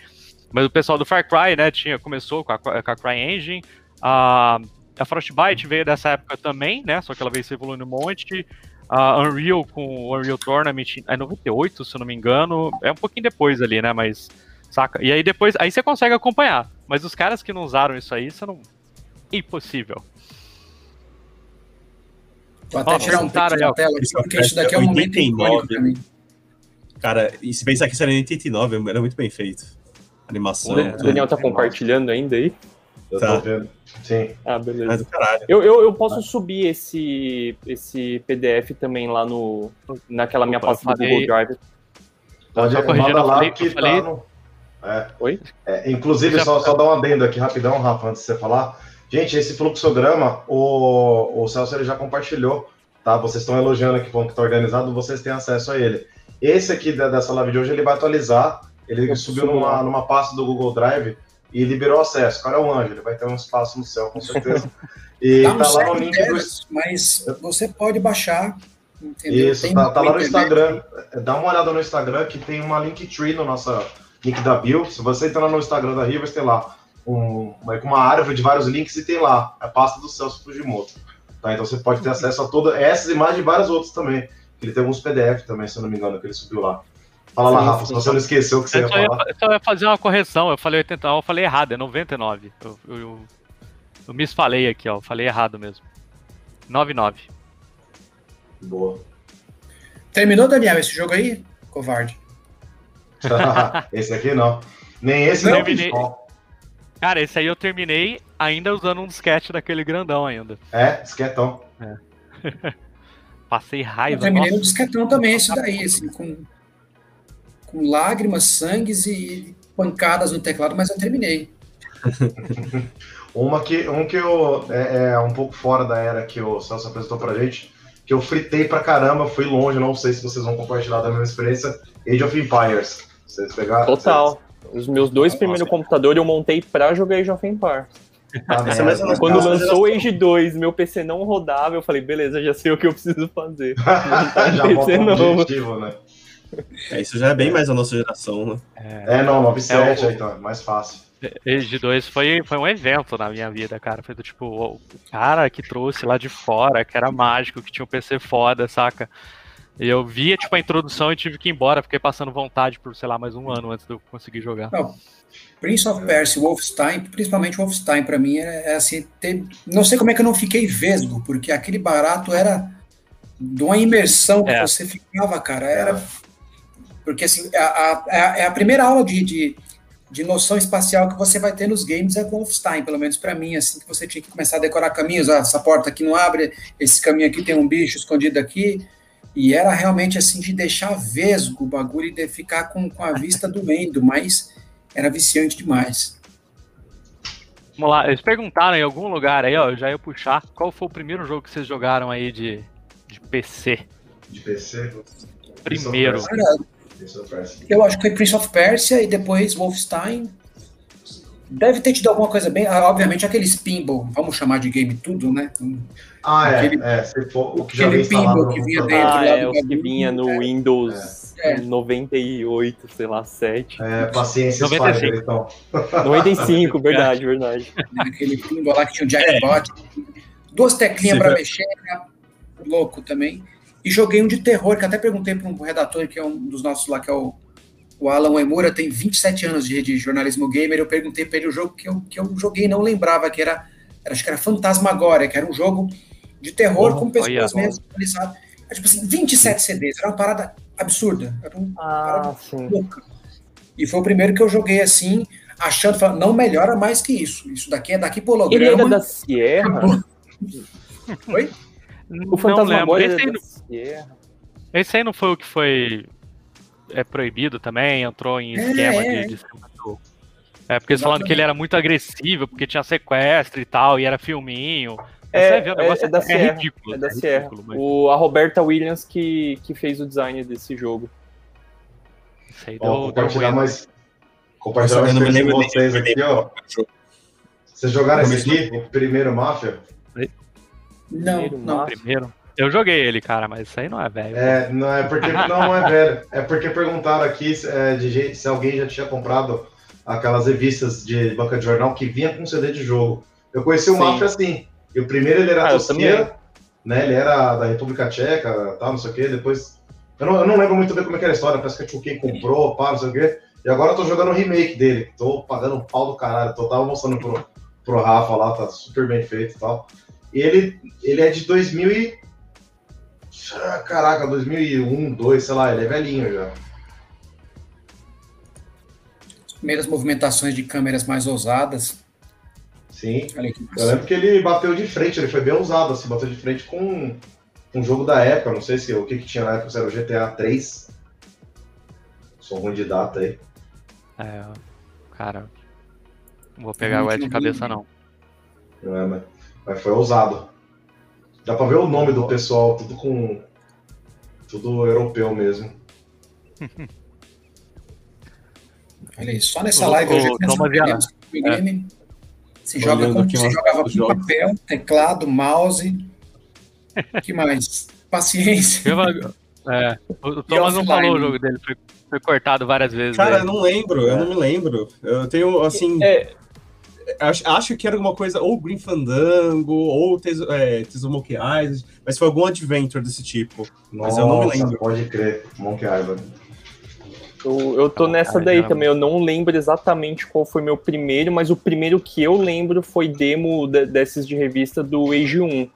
Mas o pessoal do Far Cry, né, tinha, começou com a, com a CryEngine, a, a Frostbite veio dessa época também, né? Só que ela veio se evoluindo um monte. A Unreal com o Unreal Tournament é 98, se eu não me engano. É um pouquinho depois ali, né? Mas. Saca? E aí depois. Aí você consegue acompanhar. Mas os caras que não usaram isso aí, você não. Impossível. Vou até tirar um print da tela, porque isso daqui é um momento icônico pra mim. Cara, e se pensar que isso era em 89, era muito bem feito. animação. O Daniel tá compartilhando ainda aí? Eu tá. tô vendo. Sim. Ah, beleza. Eu, eu, eu posso ah. subir esse, esse PDF também lá no, naquela minha pasta do Google Drive. Pode, só manda lá falei, que falei... tá no... É. Oi? É, inclusive, só, só dar um adendo aqui rapidão, Rafa, antes de você falar. Gente, esse fluxograma, o, o Celso ele já compartilhou, tá? Vocês estão elogiando aqui, falando que está organizado, vocês têm acesso a ele. Esse aqui dessa live de hoje, ele vai atualizar, ele Eu subiu numa, numa pasta do Google Drive e liberou acesso. O cara é um anjo, ele vai ter um espaço no céu, com certeza. E tá, tá lá no link do... Mas você pode baixar, entendeu? Isso, tá, tá lá no Instagram. Dá uma olhada no Instagram, que tem uma Linktree no nosso link da bio. Se você entrar no Instagram da Rivers, tem lá um, uma árvore de vários links e tem lá a pasta do Celso Fujimoto. Tá? Então você pode ter acesso a todas essas imagens e várias outras também. Ele tem alguns PDF também, se eu não me engano, que ele subiu lá. Fala lá, Rafa, se você não esqueceu o que você eu ia falar. eu só ia fazer uma correção, eu falei 89, eu falei errado, é 99. Eu, eu, eu, eu me esfalei aqui, ó, falei errado mesmo. 99. Boa. Terminou, Daniel, esse jogo aí? Covarde. esse aqui não. Nem esse não, terminei... Cara, esse aí eu terminei ainda usando um disquete daquele grandão ainda. É, disquetão. É. Passei raiva. Eu terminei no disquetão também, esse daí, assim, com com lágrimas, sangues e pancadas no teclado, mas eu terminei. Uma que, um que eu, é, é, um pouco fora da era que o Celso apresentou pra gente, que eu fritei pra caramba, fui longe, não sei se vocês vão compartilhar da mesma experiência, Age of Empires. Vocês pegaram? Total. Vocês... Os meus dois primeiros computadores eu montei pra jogar Age of Empires. Ah, Quando lançou o Age 2, meu PC não rodava, eu falei, beleza, já sei o que eu preciso fazer. já PC novo. Objetivo, né? É, isso já é bem mais a nossa geração, né? É, é não, 97 é o... então, é mais fácil. Age 2 foi, foi um evento na minha vida, cara. Foi do tipo, o cara que trouxe lá de fora, que era mágico, que tinha um PC foda, saca? Eu via, tipo, a introdução e tive que ir embora, fiquei passando vontade por, sei lá, mais um ano antes de eu conseguir jogar. Não, Prince of Persia, Wolfenstein, principalmente Wolfenstein, para mim, é, é, assim, ter... não sei como é que eu não fiquei vesgo, porque aquele barato era de uma imersão que é. você ficava, cara, era porque, assim, a, a, é a primeira aula de, de, de, noção espacial que você vai ter nos games é com Wolfenstein, pelo menos para mim, assim, que você tinha que começar a decorar caminhos, ah, essa porta aqui não abre, esse caminho aqui tem um bicho escondido aqui, e era realmente, assim, de deixar vesgo o bagulho e de ficar com, com a vista doendo, mas era viciante demais. Vamos lá, eles perguntaram em algum lugar aí, ó, eu já ia puxar, qual foi o primeiro jogo que vocês jogaram aí de, de PC? De PC? Primeiro. Eu acho que foi Prince of Persia e depois Wolfenstein. Deve ter tido alguma coisa bem. Ah, obviamente, aquele pinball, vamos chamar de game tudo, né? Ah, é. Aquele, é, for, o que aquele pinball que vinha dentro ah, lá é, o que vinha no Windows é. 98, sei lá, 7. É, paciência 95. Spider, então. 95, verdade, verdade. Aquele pinball lá que tinha o jackpot. É. Duas teclinhas para mexer, né? louco também. E joguei um de terror, que até perguntei para um redator, que é um dos nossos lá, que é o, o Alan Emura, tem 27 anos de, de jornalismo gamer. Eu perguntei para ele o jogo que eu, que eu joguei e não lembrava, que era, era, acho que era Fantasmagória, que era um jogo de terror oh, com pessoas mesmo atualizadas. É, tipo assim, 27 CDs, era uma parada absurda. Era uma ah, parada sim. louca. E foi o primeiro que eu joguei assim, achando, falando, não melhora mais que isso. Isso daqui é daqui pro holograma. Ele era da Sierra? Oi? O Fantasmagória esse, aí não, esse aí não foi o que foi é proibido também, entrou em esquema é, de, de É, porque eles falando que ele era muito agressivo, porque tinha sequestro e tal, e era filminho. É, vê, é, é, da Sierra, é ridículo. É da é Sierra. Ridículo, mas... o, a Roberta Williams que, que fez o design desse jogo. Isso aí deu, compartilhar deu mais. Compartilhar mais com vocês aqui, ó. Vocês jogaram esse aqui, o primeiro Máfia? Não, não. Primeiro. Eu joguei ele, cara, mas isso aí não é velho. É, não é porque não, é velho. É porque perguntaram aqui é, de se alguém já tinha comprado aquelas revistas de banca de jornal que vinha com CD de jogo. Eu conheci o Mafia assim. E o primeiro ele era ah, tosqueira, né? Ele era da República Tcheca, tal, não sei o quê. Depois. Eu não, eu não lembro muito bem como é que era a história, parece que a 2 comprou, pá, não sei o quê. E agora eu tô jogando o remake dele. Tô pagando um pau do caralho. Tô tava mostrando pro, pro Rafa lá, tá super bem feito e tal. Ele, ele é de 2000 e... Ah, caraca, 2001, 2002, sei lá, ele é velhinho já. primeiras movimentações de câmeras mais ousadas. Sim. Eu lembro que ele bateu de frente, ele foi bem ousado, assim, bateu de frente com um jogo da época, não sei se o que, que tinha na época, se era o GTA 3. Sou ruim de data aí. É, cara, não vou pegar o de cabeça não. Não é, mas, mas foi ousado. Dá pra ver o nome do pessoal, tudo com. Tudo europeu mesmo. Olha aí, só nessa live hoje o, Thomas é. se joga com, se jogava com papel, teclado, mouse. que mais? Paciência. É, o Thomas não falou o jogo dele, foi, foi cortado várias vezes. Cara, eu não lembro, eu não me lembro. Eu tenho, assim. É, acho, acho que era alguma coisa, ou Green Fandango, ou Tezu, é, Tezumoki Island, mas foi algum adventure desse tipo. Nossa, mas eu não me lembro. Pode crer, Monkey Island. Eu, eu tô nessa daí também, eu não lembro exatamente qual foi meu primeiro, mas o primeiro que eu lembro foi demo de, desses de revista do Age 1.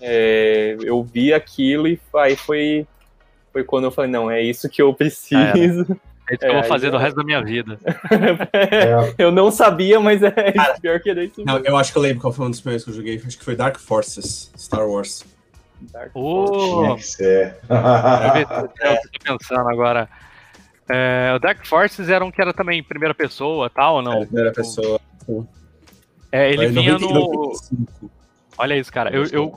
É, eu vi aquilo e aí foi, foi quando eu falei, não, é isso que eu preciso. É, isso que eu vou fazer do resto da minha vida. é, eu não sabia, mas é Cara, pior que é isso. Não, eu acho que eu lembro qual foi um dos primeiros que eu joguei. Acho que foi Dark Forces, Star Wars. Dark oh! Forces. eu tô pensando agora. É, o Dark Forces era um que era também primeira pessoa, tal, ou não? É, primeira pessoa. É, ele vinha 90, no. 95. Olha isso, cara. Eu, eu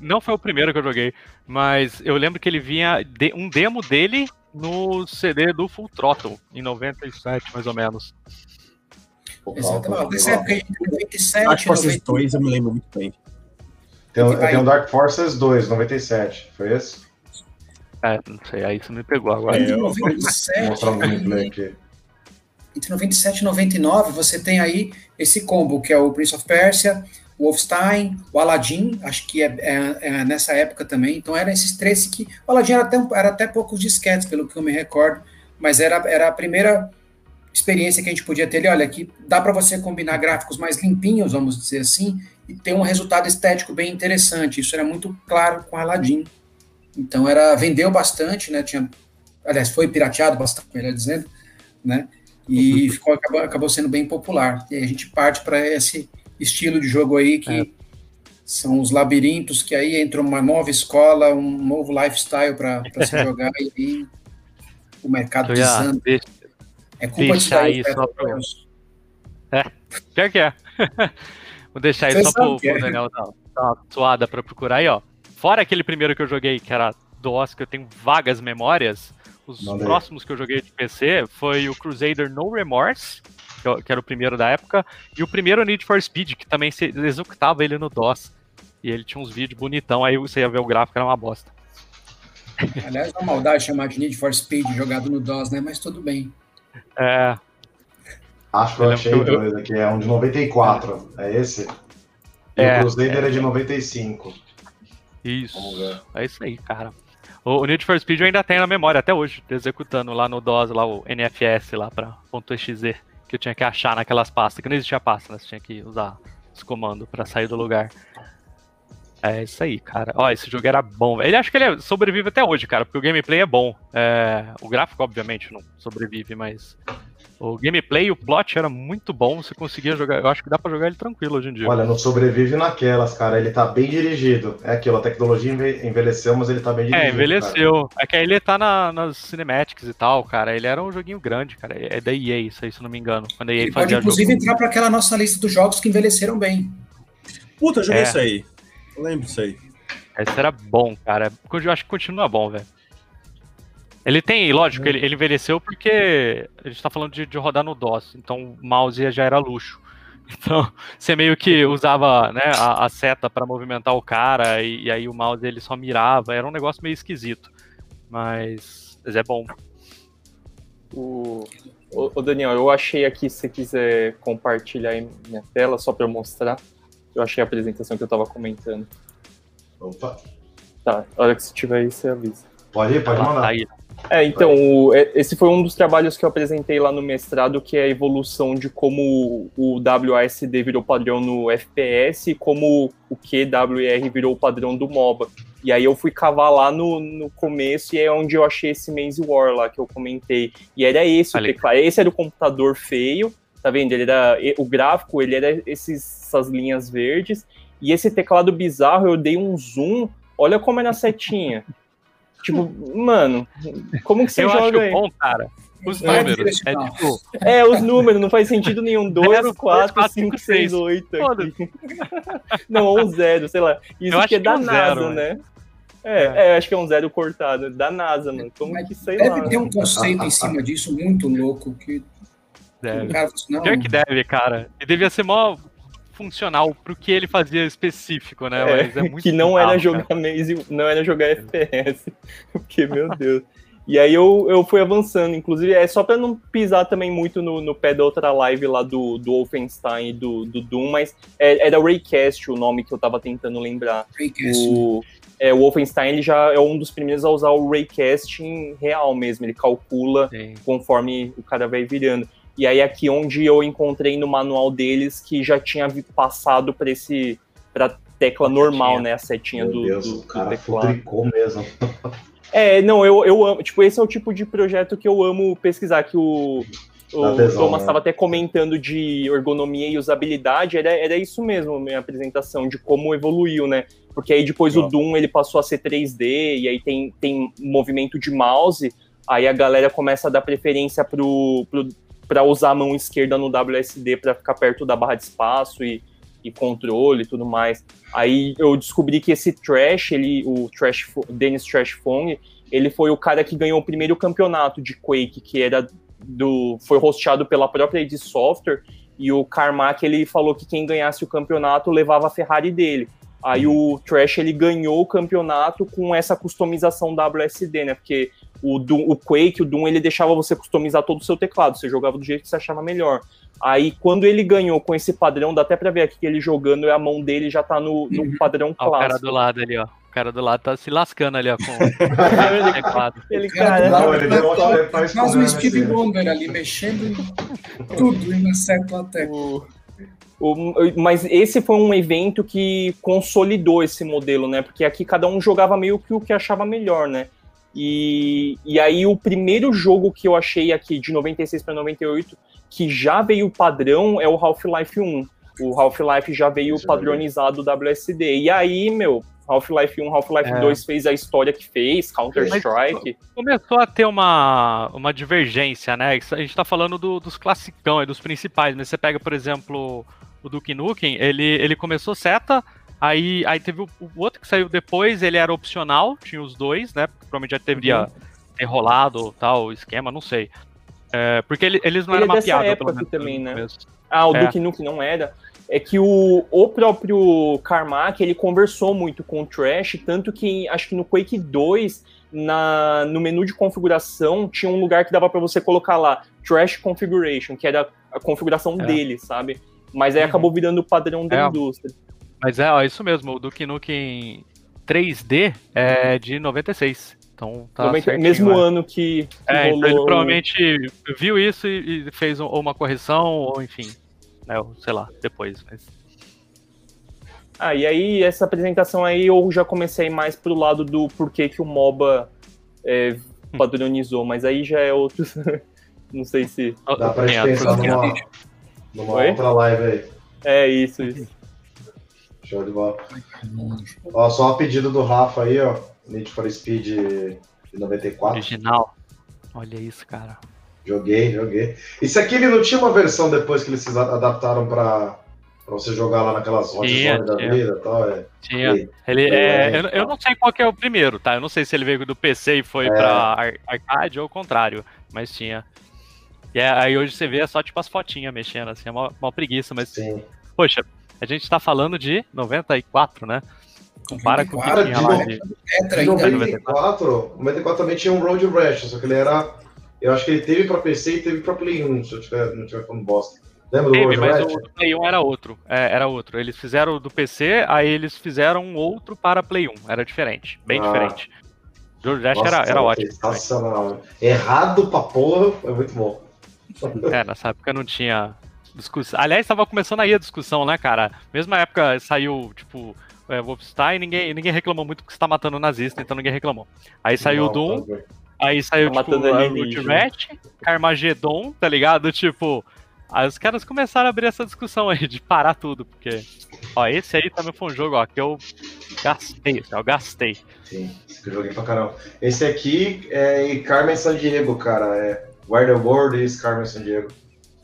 não foi o primeiro que eu joguei, mas eu lembro que ele vinha de, um demo dele no CD do Full Throttle, em 97, mais ou menos. Exatamente. Nessa época aí, 97. Dark Forces 2 eu me lembro muito bem. Tem, tem um Dark Forces 2, 97. Foi esse? É, não sei, aí você me pegou agora. Entre 97, Vou mostrar um gameplay aqui. Entre 97 e 99, você tem aí esse combo, que é o Prince of Persia, o Wolfenstein, o Aladdin, acho que é, é, é, nessa época também. Então eram esses três que. O Aladdin era até, era até poucos disquetes, pelo que eu me recordo, mas era, era a primeira experiência que a gente podia ter ali. Olha, aqui dá para você combinar gráficos mais limpinhos, vamos dizer assim, e ter um resultado estético bem interessante. Isso era muito claro com Aladdin. Então era vendeu bastante, né? Tinha, aliás, foi pirateado bastante, melhor dizendo, né? E ficou, acabou, acabou sendo bem popular. E a gente parte para esse estilo de jogo aí que é. são os labirintos, que aí entra uma nova escola, um novo lifestyle para se jogar e aí o mercado desanda. é culpa deixar de só pro... É, pior que é. Vou deixar isso só pro, pro é. Daniel dar uma suada para procurar aí, ó. Fora aquele primeiro que eu joguei, que era do Oscar, eu tenho vagas memórias. Os próximos que eu joguei de PC foi o Crusader No Remorse, que era o primeiro da época, e o primeiro Need for Speed, que também se executava ele no DOS. E ele tinha uns vídeos bonitão, aí você ia ver o gráfico, era uma bosta. Aliás, é uma maldade chamar de Need for Speed jogado no DOS, né? Mas tudo bem. É. Acho que eu achei dois aqui, é um de 94, é esse? E é, o Crusader é, é de 95. Isso. É isso aí, cara. O, Need for Speed eu ainda tenho na memória até hoje, executando lá no DOS, lá o NFS lá pra .exe que eu tinha que achar naquelas pastas, que não existia pasta, né? Você tinha que usar os comandos para sair do lugar. É isso aí, cara. Ó, esse jogo era bom. Ele acho que ele sobrevive até hoje, cara, porque o gameplay é bom. É... O gráfico, obviamente, não sobrevive, mas o gameplay e o plot era muito bom, você conseguia jogar. Eu acho que dá pra jogar ele tranquilo hoje em dia. Olha, não sobrevive naquelas, cara. Ele tá bem dirigido. É aquilo, a tecnologia envelheceu, mas ele tá bem é, dirigido. É, envelheceu. Cara. É que aí ele tá na, nas cinematics e tal, cara. Ele era um joguinho grande, cara. É da EA, isso aí, se não me engano. Quando a EA ele pode, inclusive, jogo. entrar pra aquela nossa lista dos jogos que envelheceram bem. Puta, eu joguei é. isso aí. Eu lembro isso aí. Esse era bom, cara. Eu acho que continua bom, velho. Ele tem, lógico, uhum. ele, ele envelheceu porque a gente tá falando de, de rodar no DOS, então o mouse já era luxo. Então, você meio que usava né, a, a seta para movimentar o cara e, e, aí o mouse ele só mirava. Era um negócio meio esquisito. Mas, mas é bom. O, o, Daniel, eu achei aqui, se você quiser compartilhar aí minha tela, só para eu mostrar. Eu achei a apresentação que eu estava comentando. Opa. Tá, a hora que você tiver aí, você avisa. Pode ir, pode mandar. Tá aí. É, então, o, é, esse foi um dos trabalhos que eu apresentei lá no mestrado, que é a evolução de como o WASD virou padrão no FPS e como o QWR virou padrão do MOBA. E aí eu fui cavar lá no, no começo e é onde eu achei esse Maze War lá que eu comentei. E era esse o teclado. Esse era o computador feio, tá vendo? Ele era o gráfico, ele era esses, essas linhas verdes. E esse teclado bizarro, eu dei um zoom. Olha como era a setinha. tipo, mano, como que você eu joga acho aí? bom, cara. Os números. É, tipo... é, os números, não faz sentido nenhum. 2, 4, 5, 6, 8. Não, ou um zero, sei lá. Isso eu que é da é um NASA, zero, né? É, é, acho que é um zero cortado. Da NASA, mano. Como Mas que sei deve lá. Deve ter um conceito em cima disso muito louco que. Deve. Cara, não... Pior que deve, cara. E devia ser mó funcional pro que ele fazia específico, né? É, é que não era jogar Maze, não era jogar FPS. Porque, meu Deus. E aí eu, eu fui avançando, inclusive, é só para não pisar também muito no, no pé da outra live lá do, do Wolfenstein e do, do Doom, mas é, era Raycast o nome que eu tava tentando lembrar. Raycast. O, é, o Wolfenstein ele já é um dos primeiros a usar o Raycasting real mesmo, ele calcula Sim. conforme o cara vai virando. E aí aqui onde eu encontrei no manual deles que já tinha passado para esse para tecla normal, né, a setinha Meu do, Deus, do, o cara do mesmo. É, não, eu, eu amo. Tipo, esse é o tipo de projeto que eu amo pesquisar, que o, o tesão, Thomas estava né? até comentando de ergonomia e usabilidade, era, era isso mesmo, minha apresentação, de como evoluiu, né? Porque aí depois o Doom ele passou a ser 3D, e aí tem, tem movimento de mouse, aí a galera começa a dar preferência pro, pro, pra usar a mão esquerda no WSD para ficar perto da barra de espaço e, e controle e tudo mais. Aí eu descobri que esse Trash, ele, o Trash, Dennis Trash Fong, ele foi o cara que ganhou o primeiro campeonato de Quake, que era do, foi hosteado pela própria id Software, e o Carmack ele falou que quem ganhasse o campeonato levava a Ferrari dele. Aí o Trash ele ganhou o campeonato com essa customização WSD, né? Porque o, Doom, o Quake, o Doom, ele deixava você customizar todo o seu teclado, você jogava do jeito que você achava melhor. Aí, quando ele ganhou com esse padrão, dá até pra ver aqui que ele jogando e a mão dele já tá no, no uhum. padrão clássico. Ó, o cara do lado ali, ó. O cara do lado tá se lascando ali, ó, com o teclado. Ele, cara, não, ele faz, faz um Steve Wonder ali, mexendo em tudo e não acerta a tecla. O, mas esse foi um evento que consolidou esse modelo, né? Porque aqui cada um jogava meio que o que achava melhor, né? E, e aí o primeiro jogo que eu achei aqui de 96 para 98 que já veio padrão é o Half-Life 1. O Half-Life já veio já padronizado WSD. E aí, meu, Half-Life 1, Half-Life é. 2 fez a história que fez, Counter-Strike. Começou a ter uma, uma divergência, né? A gente tá falando do, dos classicão, dos principais, né? Você pega, por exemplo, o Duke Nukem, ele, ele começou seta, aí, aí teve o, o outro que saiu depois, ele era opcional, tinha os dois, né? Provavelmente já teria uhum. ter rolado tal esquema, não sei. É, porque ele, eles não ele eram é dessa mapeados. época também, né? Ah, o é. Duke Nukem não era. É que o, o próprio Carmack, ele conversou muito com o Trash, tanto que acho que no Quake 2, na, no menu de configuração, tinha um lugar que dava para você colocar lá Trash Configuration, que era a configuração é. dele, sabe? Mas aí uhum. acabou virando o padrão da é. indústria. Mas é, ó, isso mesmo, o Duke Nukem 3D é de 96. Então tá 90, mesmo né? ano que, é, rolou... então ele provavelmente viu isso e, fez ou uma correção, ou enfim, né, sei lá, depois. Mas... Ah, e aí essa apresentação aí eu já comecei mais pro lado do porquê que o MOBA é, padronizou, mas aí já é outro. Não sei se. Dá pra gente pensar numa, numa outra live aí. É, isso, isso. Show de bola. Ó, só um pedido do Rafa aí, ó. Need for Speed de 94. Original. Olha isso, cara. Joguei, joguei. Isso aqui ele não tinha uma versão depois que eles se adaptaram para pra você jogar lá naquelas rodas da vida e tal. É. Tinha. Ele, é, eu, eu, não sei qual é o primeiro, tá? Eu não sei se ele veio do PC e foi é. pra arcade ou o contrário, mas tinha. E é, aí hoje você vê é só tipo as fotinhas mexendo, assim, é uma, uma preguiça, mas. Sim. Poxa, a gente tá falando de 94, né? Compara com o que tinha lá de... Em 94, 94 também tinha um Road Rash, só que ele era... Eu acho que ele teve pra PC e teve pra Play 1, se eu tiver, não tiver falando bosta. Lembra do Road mas Rash? o Play 1 era outro. É, era outro. Eles fizeram do PC, aí eles fizeram um outro para Play 1. Era diferente, bem ah. diferente. O Road Rash era, era ótimo. Sensacional. Errado pra porra, foi muito bom. É, nessa época não tinha discussão. Aliás, estava começando aí a discussão, né, cara? Mesma época saiu, tipo, é, Wolfenstein, ninguém, ninguém reclamou muito porque você tá matando nazista, então ninguém reclamou. Aí saiu o Doom, tá aí saiu tá tipo, Rat, Carmageddon, tá ligado? Tipo, aí os caras começaram a abrir essa discussão aí de parar tudo, porque, ó, esse aí também foi um jogo, ó, que eu gastei, eu gastei. Sim, esse joguei pra caramba. Esse aqui é Carmen San Diego, cara, é Where the World is Carmen San Diego.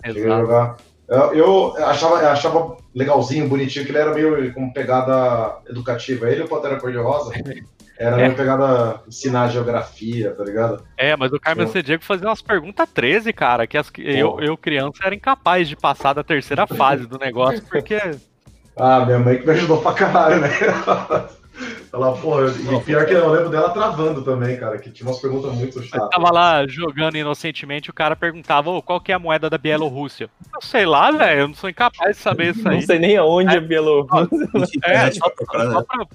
Exato. Eu, eu, achava, eu achava legalzinho, bonitinho, que ele era meio com pegada educativa. Ele e o Pantera Cor-de-Rosa era é. meio pegada ensinar geografia, tá ligado? É, mas o Carmen é. Diego fazia umas perguntas 13, cara, que as, eu, eu, criança, era incapaz de passar da terceira fase do negócio, porque. Ah, minha mãe que me ajudou pra caralho, né? Ela, porra, e pior que eu lembro dela travando também, cara, que tinha umas perguntas muito chatas. Eu tava lá jogando inocentemente, o cara perguntava, oh, qual que é a moeda da Bielorrússia? Eu sei lá, velho, eu não sou incapaz de saber isso aí. Não sei nem aonde é, é Bielorrússia. É, só, só pra,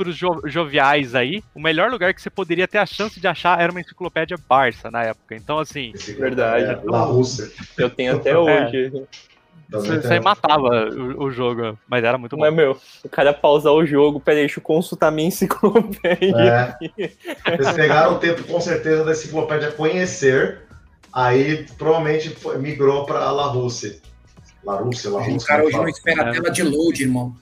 pros jo joviais aí, o melhor lugar que você poderia ter a chance de achar era uma enciclopédia Barça na época. Então, assim. Verdade. É, então, Rússia. Eu tenho até hoje. É. Você, matava o, o, jogo, mas era muito bom. Mas, meu, o cara pausar o jogo, peraí, deixa eu consultar minha enciclopédia. É. Eles pegaram o tempo, com certeza, da enciclopédia conhecer, aí provavelmente migrou para La Rússia. La Rússia, La Rússia. O cara hoje não espera a tela de load, irmão.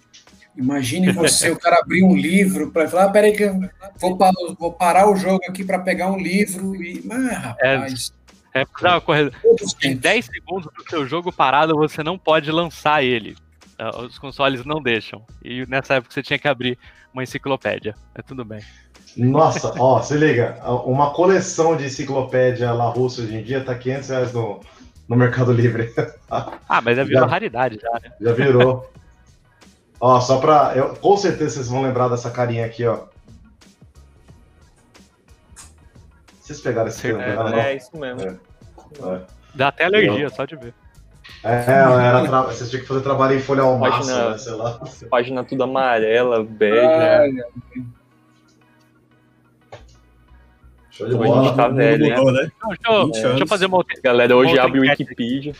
Imagine você, o cara abrir um livro para falar, ah, peraí que eu vou, vou parar o jogo aqui para pegar um livro e... Ah, rapaz... É. É, não, corre... Em 10 segundos do seu jogo parado, você não pode lançar ele. É, os consoles não deixam. E nessa época você tinha que abrir uma enciclopédia. É tudo bem. Nossa, ó, se liga. Uma coleção de enciclopédia La Russa hoje em dia tá 500 reais no, no Mercado Livre. ah, mas já virou já, raridade já, né? Já virou. ó, só pra. Eu, com certeza vocês vão lembrar dessa carinha aqui, ó. Vocês pegaram esse filme? É, é isso mesmo. É. É. Dá até alergia, eu... só de ver. É, era tra... você tinha que fazer trabalho em folha ao página, né, sei lá. Página tudo amarela, bege. Ai, Show de bola. A gente tá velho, mudou, né? Não, deixa, eu, deixa, eu, fazer uma outra. Galera, hoje outra abre o Wikipedia.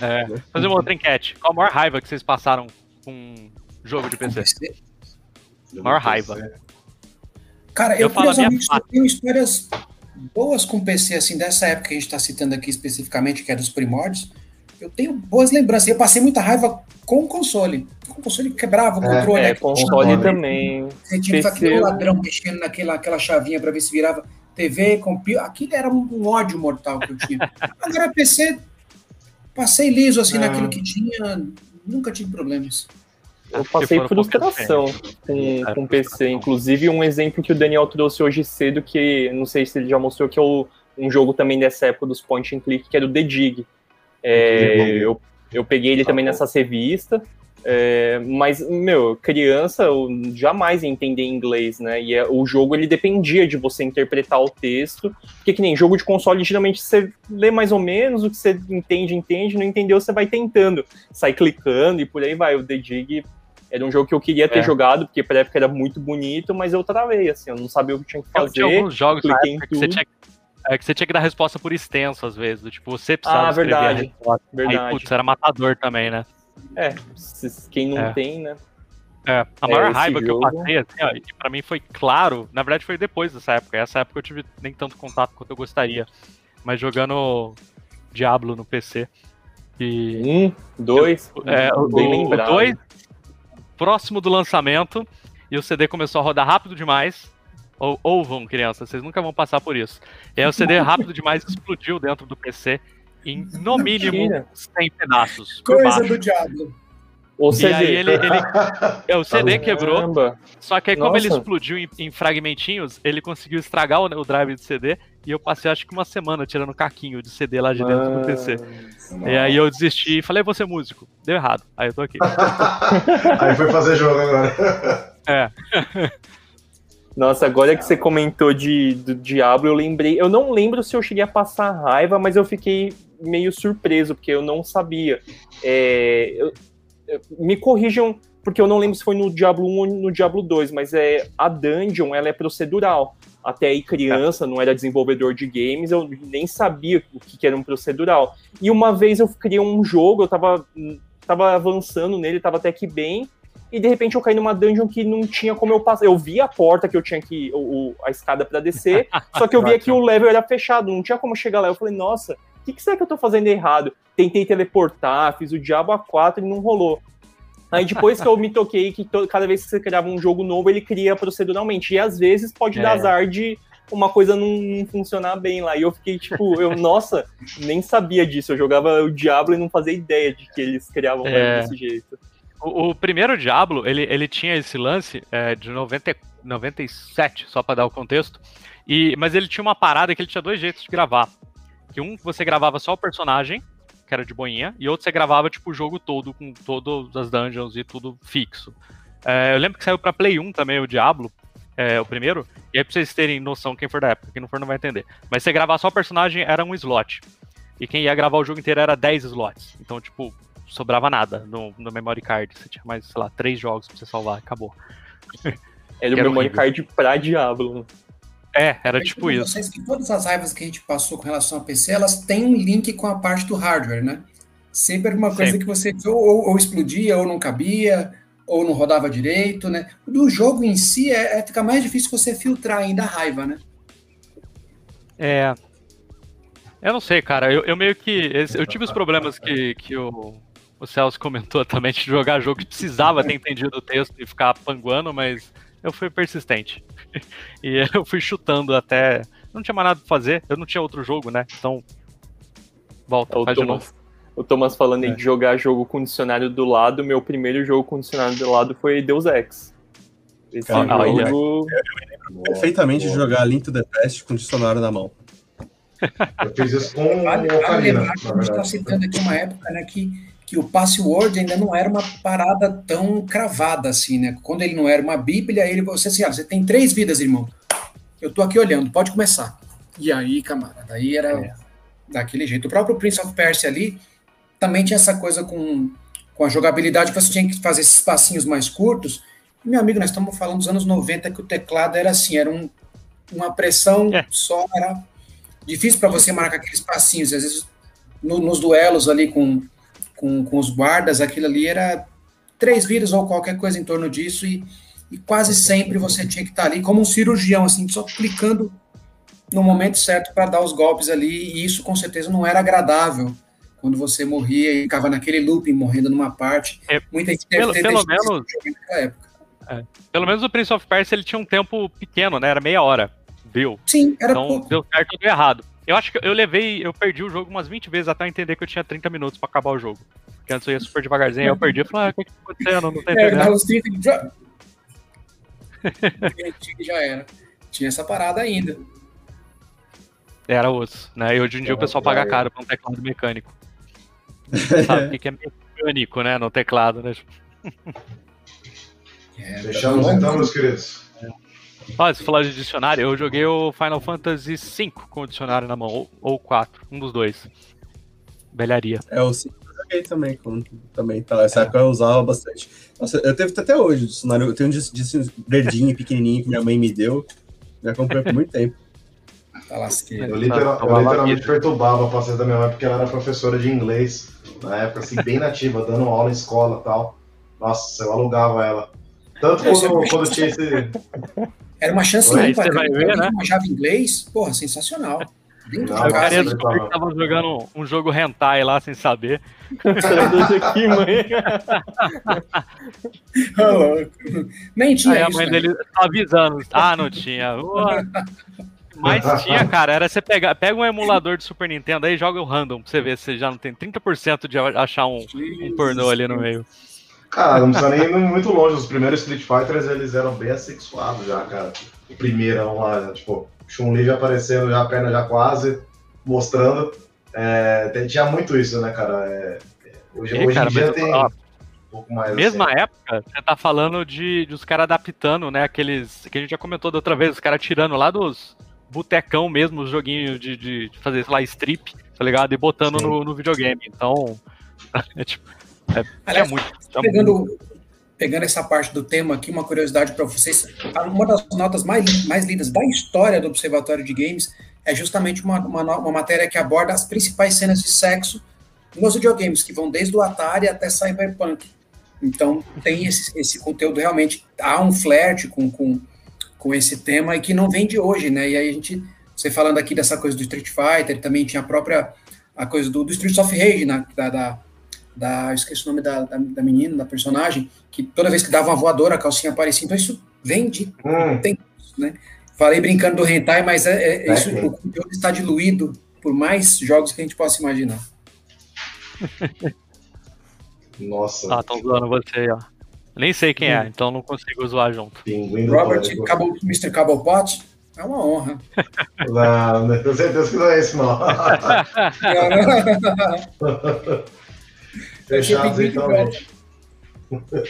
É, fazer uma outra enquete. Qual a maior raiva que vocês passaram com jogo de PC? PC? Maior raiva. Cara, eu, eu curiosamente tenho histórias boas com PC, assim, dessa época que a gente está citando aqui especificamente, que é dos primórdios, eu tenho boas lembranças. Eu passei muita raiva com o console. Com o console quebrava o é, controle. É, é console também. Você tinha PC... aquele ladrão mexendo naquela aquela chavinha para ver se virava TV, computador. Aquilo era um ódio mortal que eu tinha. Agora, PC, passei liso assim é. naquilo que tinha, nunca tive problemas. Eu passei frustração com, com PC. Inclusive, um exemplo que o Daniel trouxe hoje cedo, que não sei se ele já mostrou, que é o, um jogo também dessa época dos point and click, que era o The Dig. É, eu, eu peguei ele também nessa revista. É, mas, meu, criança eu jamais ia entender inglês, né? E é, o jogo ele dependia de você interpretar o texto, porque que nem jogo de console, geralmente você lê mais ou menos, o que você entende, entende, não entendeu, você vai tentando, sai clicando e por aí vai. O The Dig era um jogo que eu queria ter é. jogado, porque pra época era muito bonito, mas eu travei, assim, eu não sabia o que tinha que fazer. Tinha alguns jogos que você, tinha, é, que você tinha que dar resposta por extenso, às vezes. Do, tipo, você precisava ah, verdade, verdade. Aí, putz, era matador também, né? É, quem não é. tem, né? É, a maior é, raiva jogo... que eu passei, assim, ó, e pra mim foi claro, na verdade foi depois dessa época. Essa época eu tive nem tanto contato quanto eu gostaria. Mas jogando Diablo no PC. E... Um, dois, eu, é, bem o, lembrado. O dois, próximo do lançamento e o CD começou a rodar rápido demais. Ou, ouvam, crianças, vocês nunca vão passar por isso. E aí o CD rápido demais explodiu dentro do PC em, no mínimo, Mentira. 100 pedaços. Coisa do diabo. O CD. E aí ele, ele é, o CD quebrou. Só que aí, como Nossa. ele explodiu em, em, fragmentinhos, ele conseguiu estragar o, o, drive do CD. E eu passei acho que uma semana tirando caquinho de CD lá de dentro do PC. Nossa. E aí eu desisti e falei, vou ser músico. Deu errado. Aí eu tô aqui. aí foi fazer jogo agora. É. Nossa, agora que você comentou de, do Diablo, eu lembrei. Eu não lembro se eu cheguei a passar raiva, mas eu fiquei meio surpreso, porque eu não sabia. É, eu, me corrijam, porque eu não lembro se foi no Diablo 1 ou no Diablo 2, mas é a dungeon ela é procedural. Até aí, criança, não era desenvolvedor de games, eu nem sabia o que era um procedural. E uma vez eu criei um jogo, eu tava, tava avançando nele, tava até que bem, e de repente eu caí numa dungeon que não tinha como eu passar. Eu vi a porta que eu tinha que. O, a escada para descer, só que eu via que o level era fechado, não tinha como chegar lá. Eu falei, nossa, o que, que será que eu tô fazendo errado? Tentei teleportar, fiz o Diabo A4 e não rolou. Aí depois que eu me toquei que cada vez que você criava um jogo novo, ele cria proceduralmente. E às vezes pode é. dar azar de uma coisa não, não, funcionar bem lá. E eu fiquei tipo, eu, nossa, nem sabia disso. Eu jogava o Diablo e não fazia ideia de que eles criavam é. desse jeito. O, o, primeiro Diablo, ele, ele tinha esse lance é, de 90, 97, só para dar o contexto. E, mas ele tinha uma parada que ele tinha dois jeitos de gravar. Que um você gravava só o personagem, que era de boinha, e outro você gravava, tipo, o jogo todo, com todas as dungeons e tudo fixo. É, eu lembro que saiu pra Play 1 também, o Diablo, é, o primeiro, e aí pra vocês terem noção, quem for da época, quem não for não vai entender. Mas você gravar só o personagem era um slot. E quem ia gravar o jogo inteiro era 10 slots. Então, tipo, sobrava nada no, no memory card. Você tinha mais, sei lá, três jogos pra você salvar, acabou. Era o memory horrível. card pra Diablo. É, era tipo isso. Vocês que todas as raivas que a gente passou com relação ao PC, elas têm um link com a parte do hardware, né? Sempre era uma coisa Sempre. que você ou, ou, ou, explodia, ou não cabia, ou não rodava direito, né? Do jogo em si, é, é, fica mais difícil você filtrar ainda a raiva, né? É. Eu não sei, cara. Eu, eu meio que. Eu tive os problemas que, que o, o Celso comentou também de jogar jogo que precisava ter entendido o texto e ficar panguando, mas eu fui persistente. e eu fui chutando até. Não tinha mais nada pra fazer, eu não tinha outro jogo, né? Então. Volta, o faz Thomas, de novo. O Thomas falando é. de jogar jogo com dicionário do lado, meu primeiro jogo com dicionário do lado foi Deus Ex. Esse ah, jogo. Eu perfeitamente de jogar Link to the Past com dicionário na mão. Eu fiz isso com vale, o Ocarina, vale a gente está citando aqui uma época né, que que o password ainda não era uma parada tão cravada assim, né? Quando ele não era uma bíblia, ele você assim, ah, você tem três vidas, irmão. Eu tô aqui olhando, pode começar. E aí, camarada, aí era é. daquele jeito. O próprio Prince of Persia ali também tinha essa coisa com, com a jogabilidade que você tinha que fazer esses passinhos mais curtos. Meu amigo, nós estamos falando dos anos 90 que o teclado era assim, era um, uma pressão é. só, era difícil para você marcar aqueles passinhos. Às vezes, no, nos duelos ali com, com, com os guardas, aquilo ali era três vidas ou qualquer coisa em torno disso, e, e quase sempre você tinha que estar ali como um cirurgião, assim, só clicando no momento certo para dar os golpes ali, e isso com certeza não era agradável quando você morria e ficava naquele looping, morrendo numa parte. É, Muita gente pelo, pelo menos é, pelo menos o Prince of Persia ele tinha um tempo pequeno, né? Era meia hora, viu? Sim, era então, pouco. deu certo ou deu errado. Eu acho que eu levei, eu perdi o jogo umas 20 vezes até entender que eu tinha 30 minutos pra acabar o jogo. Porque antes eu ia super devagarzinho, aí eu perdi. Eu falei, ah, o que, que tá acontecendo? Não tem é, já era. Tinha essa parada ainda. Era osso, né? E hoje em dia o pessoal paga caro pra um teclado mecânico. Sabe o que é mecânico, né? No teclado, né? É, Fechamos então, meus queridos. Olha, se falar de dicionário, eu joguei o Final Fantasy V com o dicionário na mão, ou, 4, um dos dois. Velharia. É, o 5 eu joguei também, com, também, tá, essa é. época eu usava bastante. Nossa, eu tenho até hoje o dicionário, eu tenho um dicionário verdinho, pequenininho, que minha mãe me deu, me acompanhou por muito tempo. Tá lasqueiro. Eu, literal, eu literalmente perturbava a paciência da minha mãe, porque ela era professora de inglês, na época, assim, bem nativa, dando aula em escola e tal. Nossa, eu alugava ela. Tanto quando, quando tinha esse. Era uma chance Aí você vai ver, né? Manjava inglês, porra, sensacional. Dentro o cara tava jogando um jogo hentai lá sem saber. aqui, mãe. Nem tinha Aí isso, a mãe né? dele tá avisando. Ah, não tinha. Mas tinha, cara, era você pegar, pega um emulador de Super Nintendo aí e joga o random pra você ver se você já não tem 30% de achar um, um pornô ali no meio. Cara, não precisa nem ir muito longe. Os primeiros Street Fighters, eles eram bem assexuados já, cara. O primeiro, lá, tipo, Chun-Li já aparecendo, já a perna já quase, mostrando. É, tinha muito isso, né, cara? É, hoje, e, hoje cara, em dia tem... Ó, um pouco mais Mesma assim. época, você tá falando de, de os caras adaptando, né? Aqueles. Que a gente já comentou da outra vez, os caras tirando lá dos botecão mesmo, os joguinhos de, de, de fazer lá strip, tá ligado? E botando no, no, videogame. Então, é tipo. É, Aliás, muito, pegando, muito. pegando essa parte do tema aqui, uma curiosidade para vocês. Uma das notas mais, mais lidas da história do Observatório de Games é justamente uma, uma, uma matéria que aborda as principais cenas de sexo nos videogames, que vão desde o Atari até Cyberpunk. Então, tem esse, esse conteúdo realmente, há um flerte com, com, com esse tema e que não vem de hoje, né? E aí a gente, você falando aqui dessa coisa do Street Fighter, também tinha a própria, a coisa do, do Street of Rage, né? da, da, da, eu esqueci o nome da, da, da, menina, da personagem, que toda vez que dava uma voadora, a calcinha aparecia. Então isso vem de hum. tempos, né? Falei brincando do hentai, mas é, é, é isso, o conteúdo está diluído por mais jogos que a gente possa imaginar. Nossa. Ah, estão zoando você aí, ó. Nem sei quem é, então não consigo zoar junto. Pinguim Robert Cabo, Mr. Cabopot, é uma honra. Não, não tenho certeza que não é esse, não. Fechados então.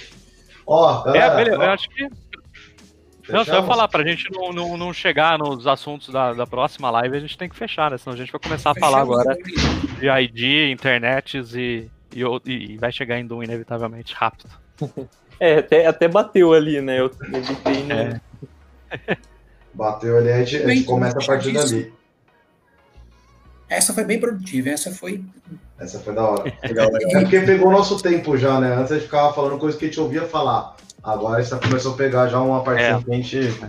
Ó, oh, é, beleza, eu acho que. Não, só eu falar, pra gente não, não, não chegar nos assuntos da, da próxima live, a gente tem que fechar, né? Senão a gente vai começar a falar agora de ID, internets e, e, e vai chegar em Doom inevitavelmente rápido. É, até, até bateu ali, né? Eu evitei, né? É. Bateu ali, a gente, a gente começa a partir dali. Essa foi bem produtiva, essa foi. Essa foi da hora. É porque pegou o nosso tempo já, né? Antes a gente ficava falando coisas que a gente ouvia falar. Agora a gente começou a pegar já uma parte é. que a gente,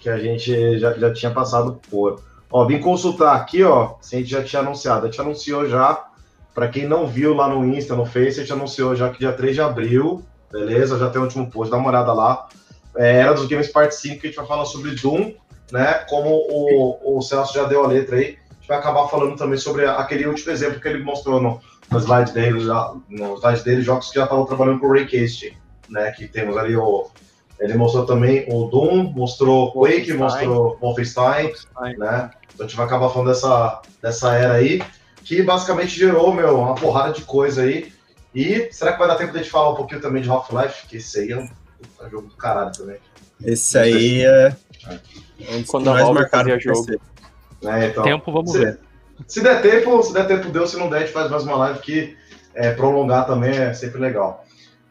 que a gente já, já tinha passado por. Ó, vim consultar aqui, ó, se a gente já tinha anunciado. A gente anunciou já, para quem não viu lá no Insta, no Face, a gente anunciou já que dia 3 de abril, beleza? Já tem o último post, dá uma olhada lá. É, era dos Games Part 5 que a gente vai falar sobre Doom, né? Como o, o Celso já deu a letra aí, gente vai acabar falando também sobre aquele último exemplo que ele mostrou no, no slide dele, já, no slide dele, jogos que já estavam trabalhando com o Raycasting, né? Que temos ali o. Ele mostrou também o Doom, mostrou Quake, mostrou Wolfenstein, Wolfenstein, né? Então a gente vai acabar falando dessa, dessa era aí, que basicamente gerou, meu, uma porrada de coisa aí. E será que vai dar tempo de a gente falar um pouquinho também de Half-Life? Que esse aí é um, é um jogo do caralho também. Esse aí é. é. Quando a Valve fazia jogo. É, então, tempo, vamos se, ver. Se der tempo, se der tempo, deu. Se não der, a gente faz mais uma live que é, prolongar também é sempre legal.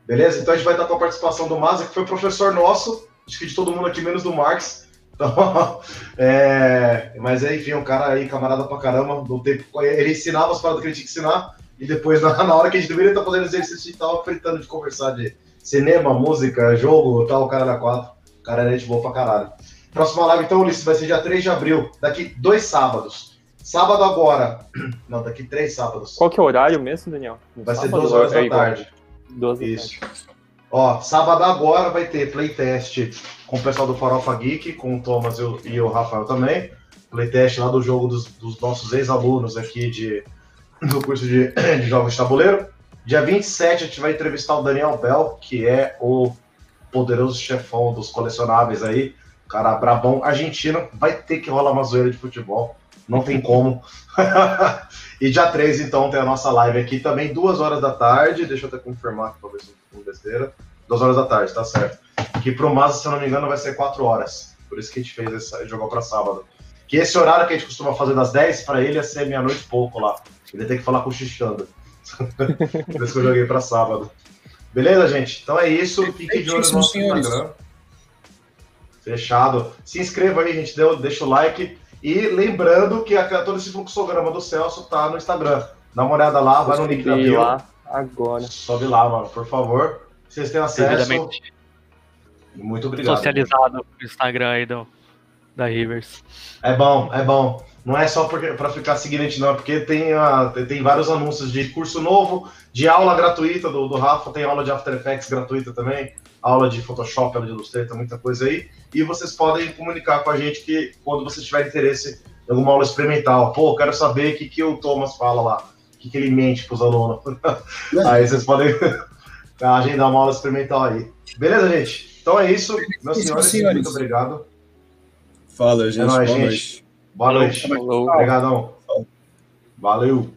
Beleza? Então a gente vai estar com a participação do Maza, que foi professor nosso, acho que de todo mundo aqui, menos do Marx. Então, é, mas enfim, um cara aí, camarada pra caramba, do tempo, ele ensinava as paradas que ele tinha que ensinar, e depois, na, na hora que a gente deveria estar fazendo exercício, e tava fritando de conversar de cinema, música, jogo, tal, o cara era quatro. O cara era gente boa pra caralho. Próxima live, então, Ulisses, vai ser dia 3 de abril, daqui dois sábados. Sábado agora. Não, daqui três sábados. Qual que é o horário mesmo, Daniel? No vai ser duas horas da tarde. Duas Isso. Ó, sábado agora vai ter playtest com o pessoal do Farofa Geek, com o Thomas e o, e o Rafael também. Playtest lá do jogo dos, dos nossos ex-alunos aqui de, do curso de, de jogos de tabuleiro. Dia 27 a gente vai entrevistar o Daniel Bell, que é o poderoso chefão dos colecionáveis aí, cara brabão argentino. Vai ter que rolar uma zoeira de futebol, não tem como. e dia 3, então, tem a nossa live aqui também, duas horas da tarde. Deixa eu até confirmar aqui pra ver se eu não besteira. Duas horas da tarde, tá certo. Que pro Masa, se eu não me engano, vai ser quatro horas. Por isso que a gente fez essa, jogou para sábado. Que esse horário que a gente costuma fazer das 10, para ele ia ser meia-noite e pouco lá. Ele tem que falar com o Xixando. Por isso que eu joguei para sábado. Beleza, gente? Então é isso. Fique de olho no nosso Instagram. Fechado. Se inscreva aí, gente. Deu, deixa o like. E lembrando que a, todo esse fluxograma do Celso tá no Instagram. Dá uma olhada lá, vai no link da bio. lá agora. Sobe lá, mano, por favor. Vocês têm acesso. Muito obrigado. Socializado no Instagram aí do, da Rivers. É bom, é bom. Não é só para ficar seguindo a gente, não, é porque tem, a, tem vários anúncios de curso novo, de aula gratuita do, do Rafa, tem aula de After Effects gratuita também, aula de Photoshop, aula de Illustrator, muita coisa aí. E vocês podem comunicar com a gente que quando você tiver interesse em alguma aula experimental, pô, quero saber o que, que o Thomas fala lá, o que, que ele mente para os alunos. aí vocês podem agendar uma aula experimental aí. Beleza, gente? Então é isso, meus senhores, senhores. muito obrigado. Fala, gente. É nóis, gente. Boa noite. Obrigadão. Valeu.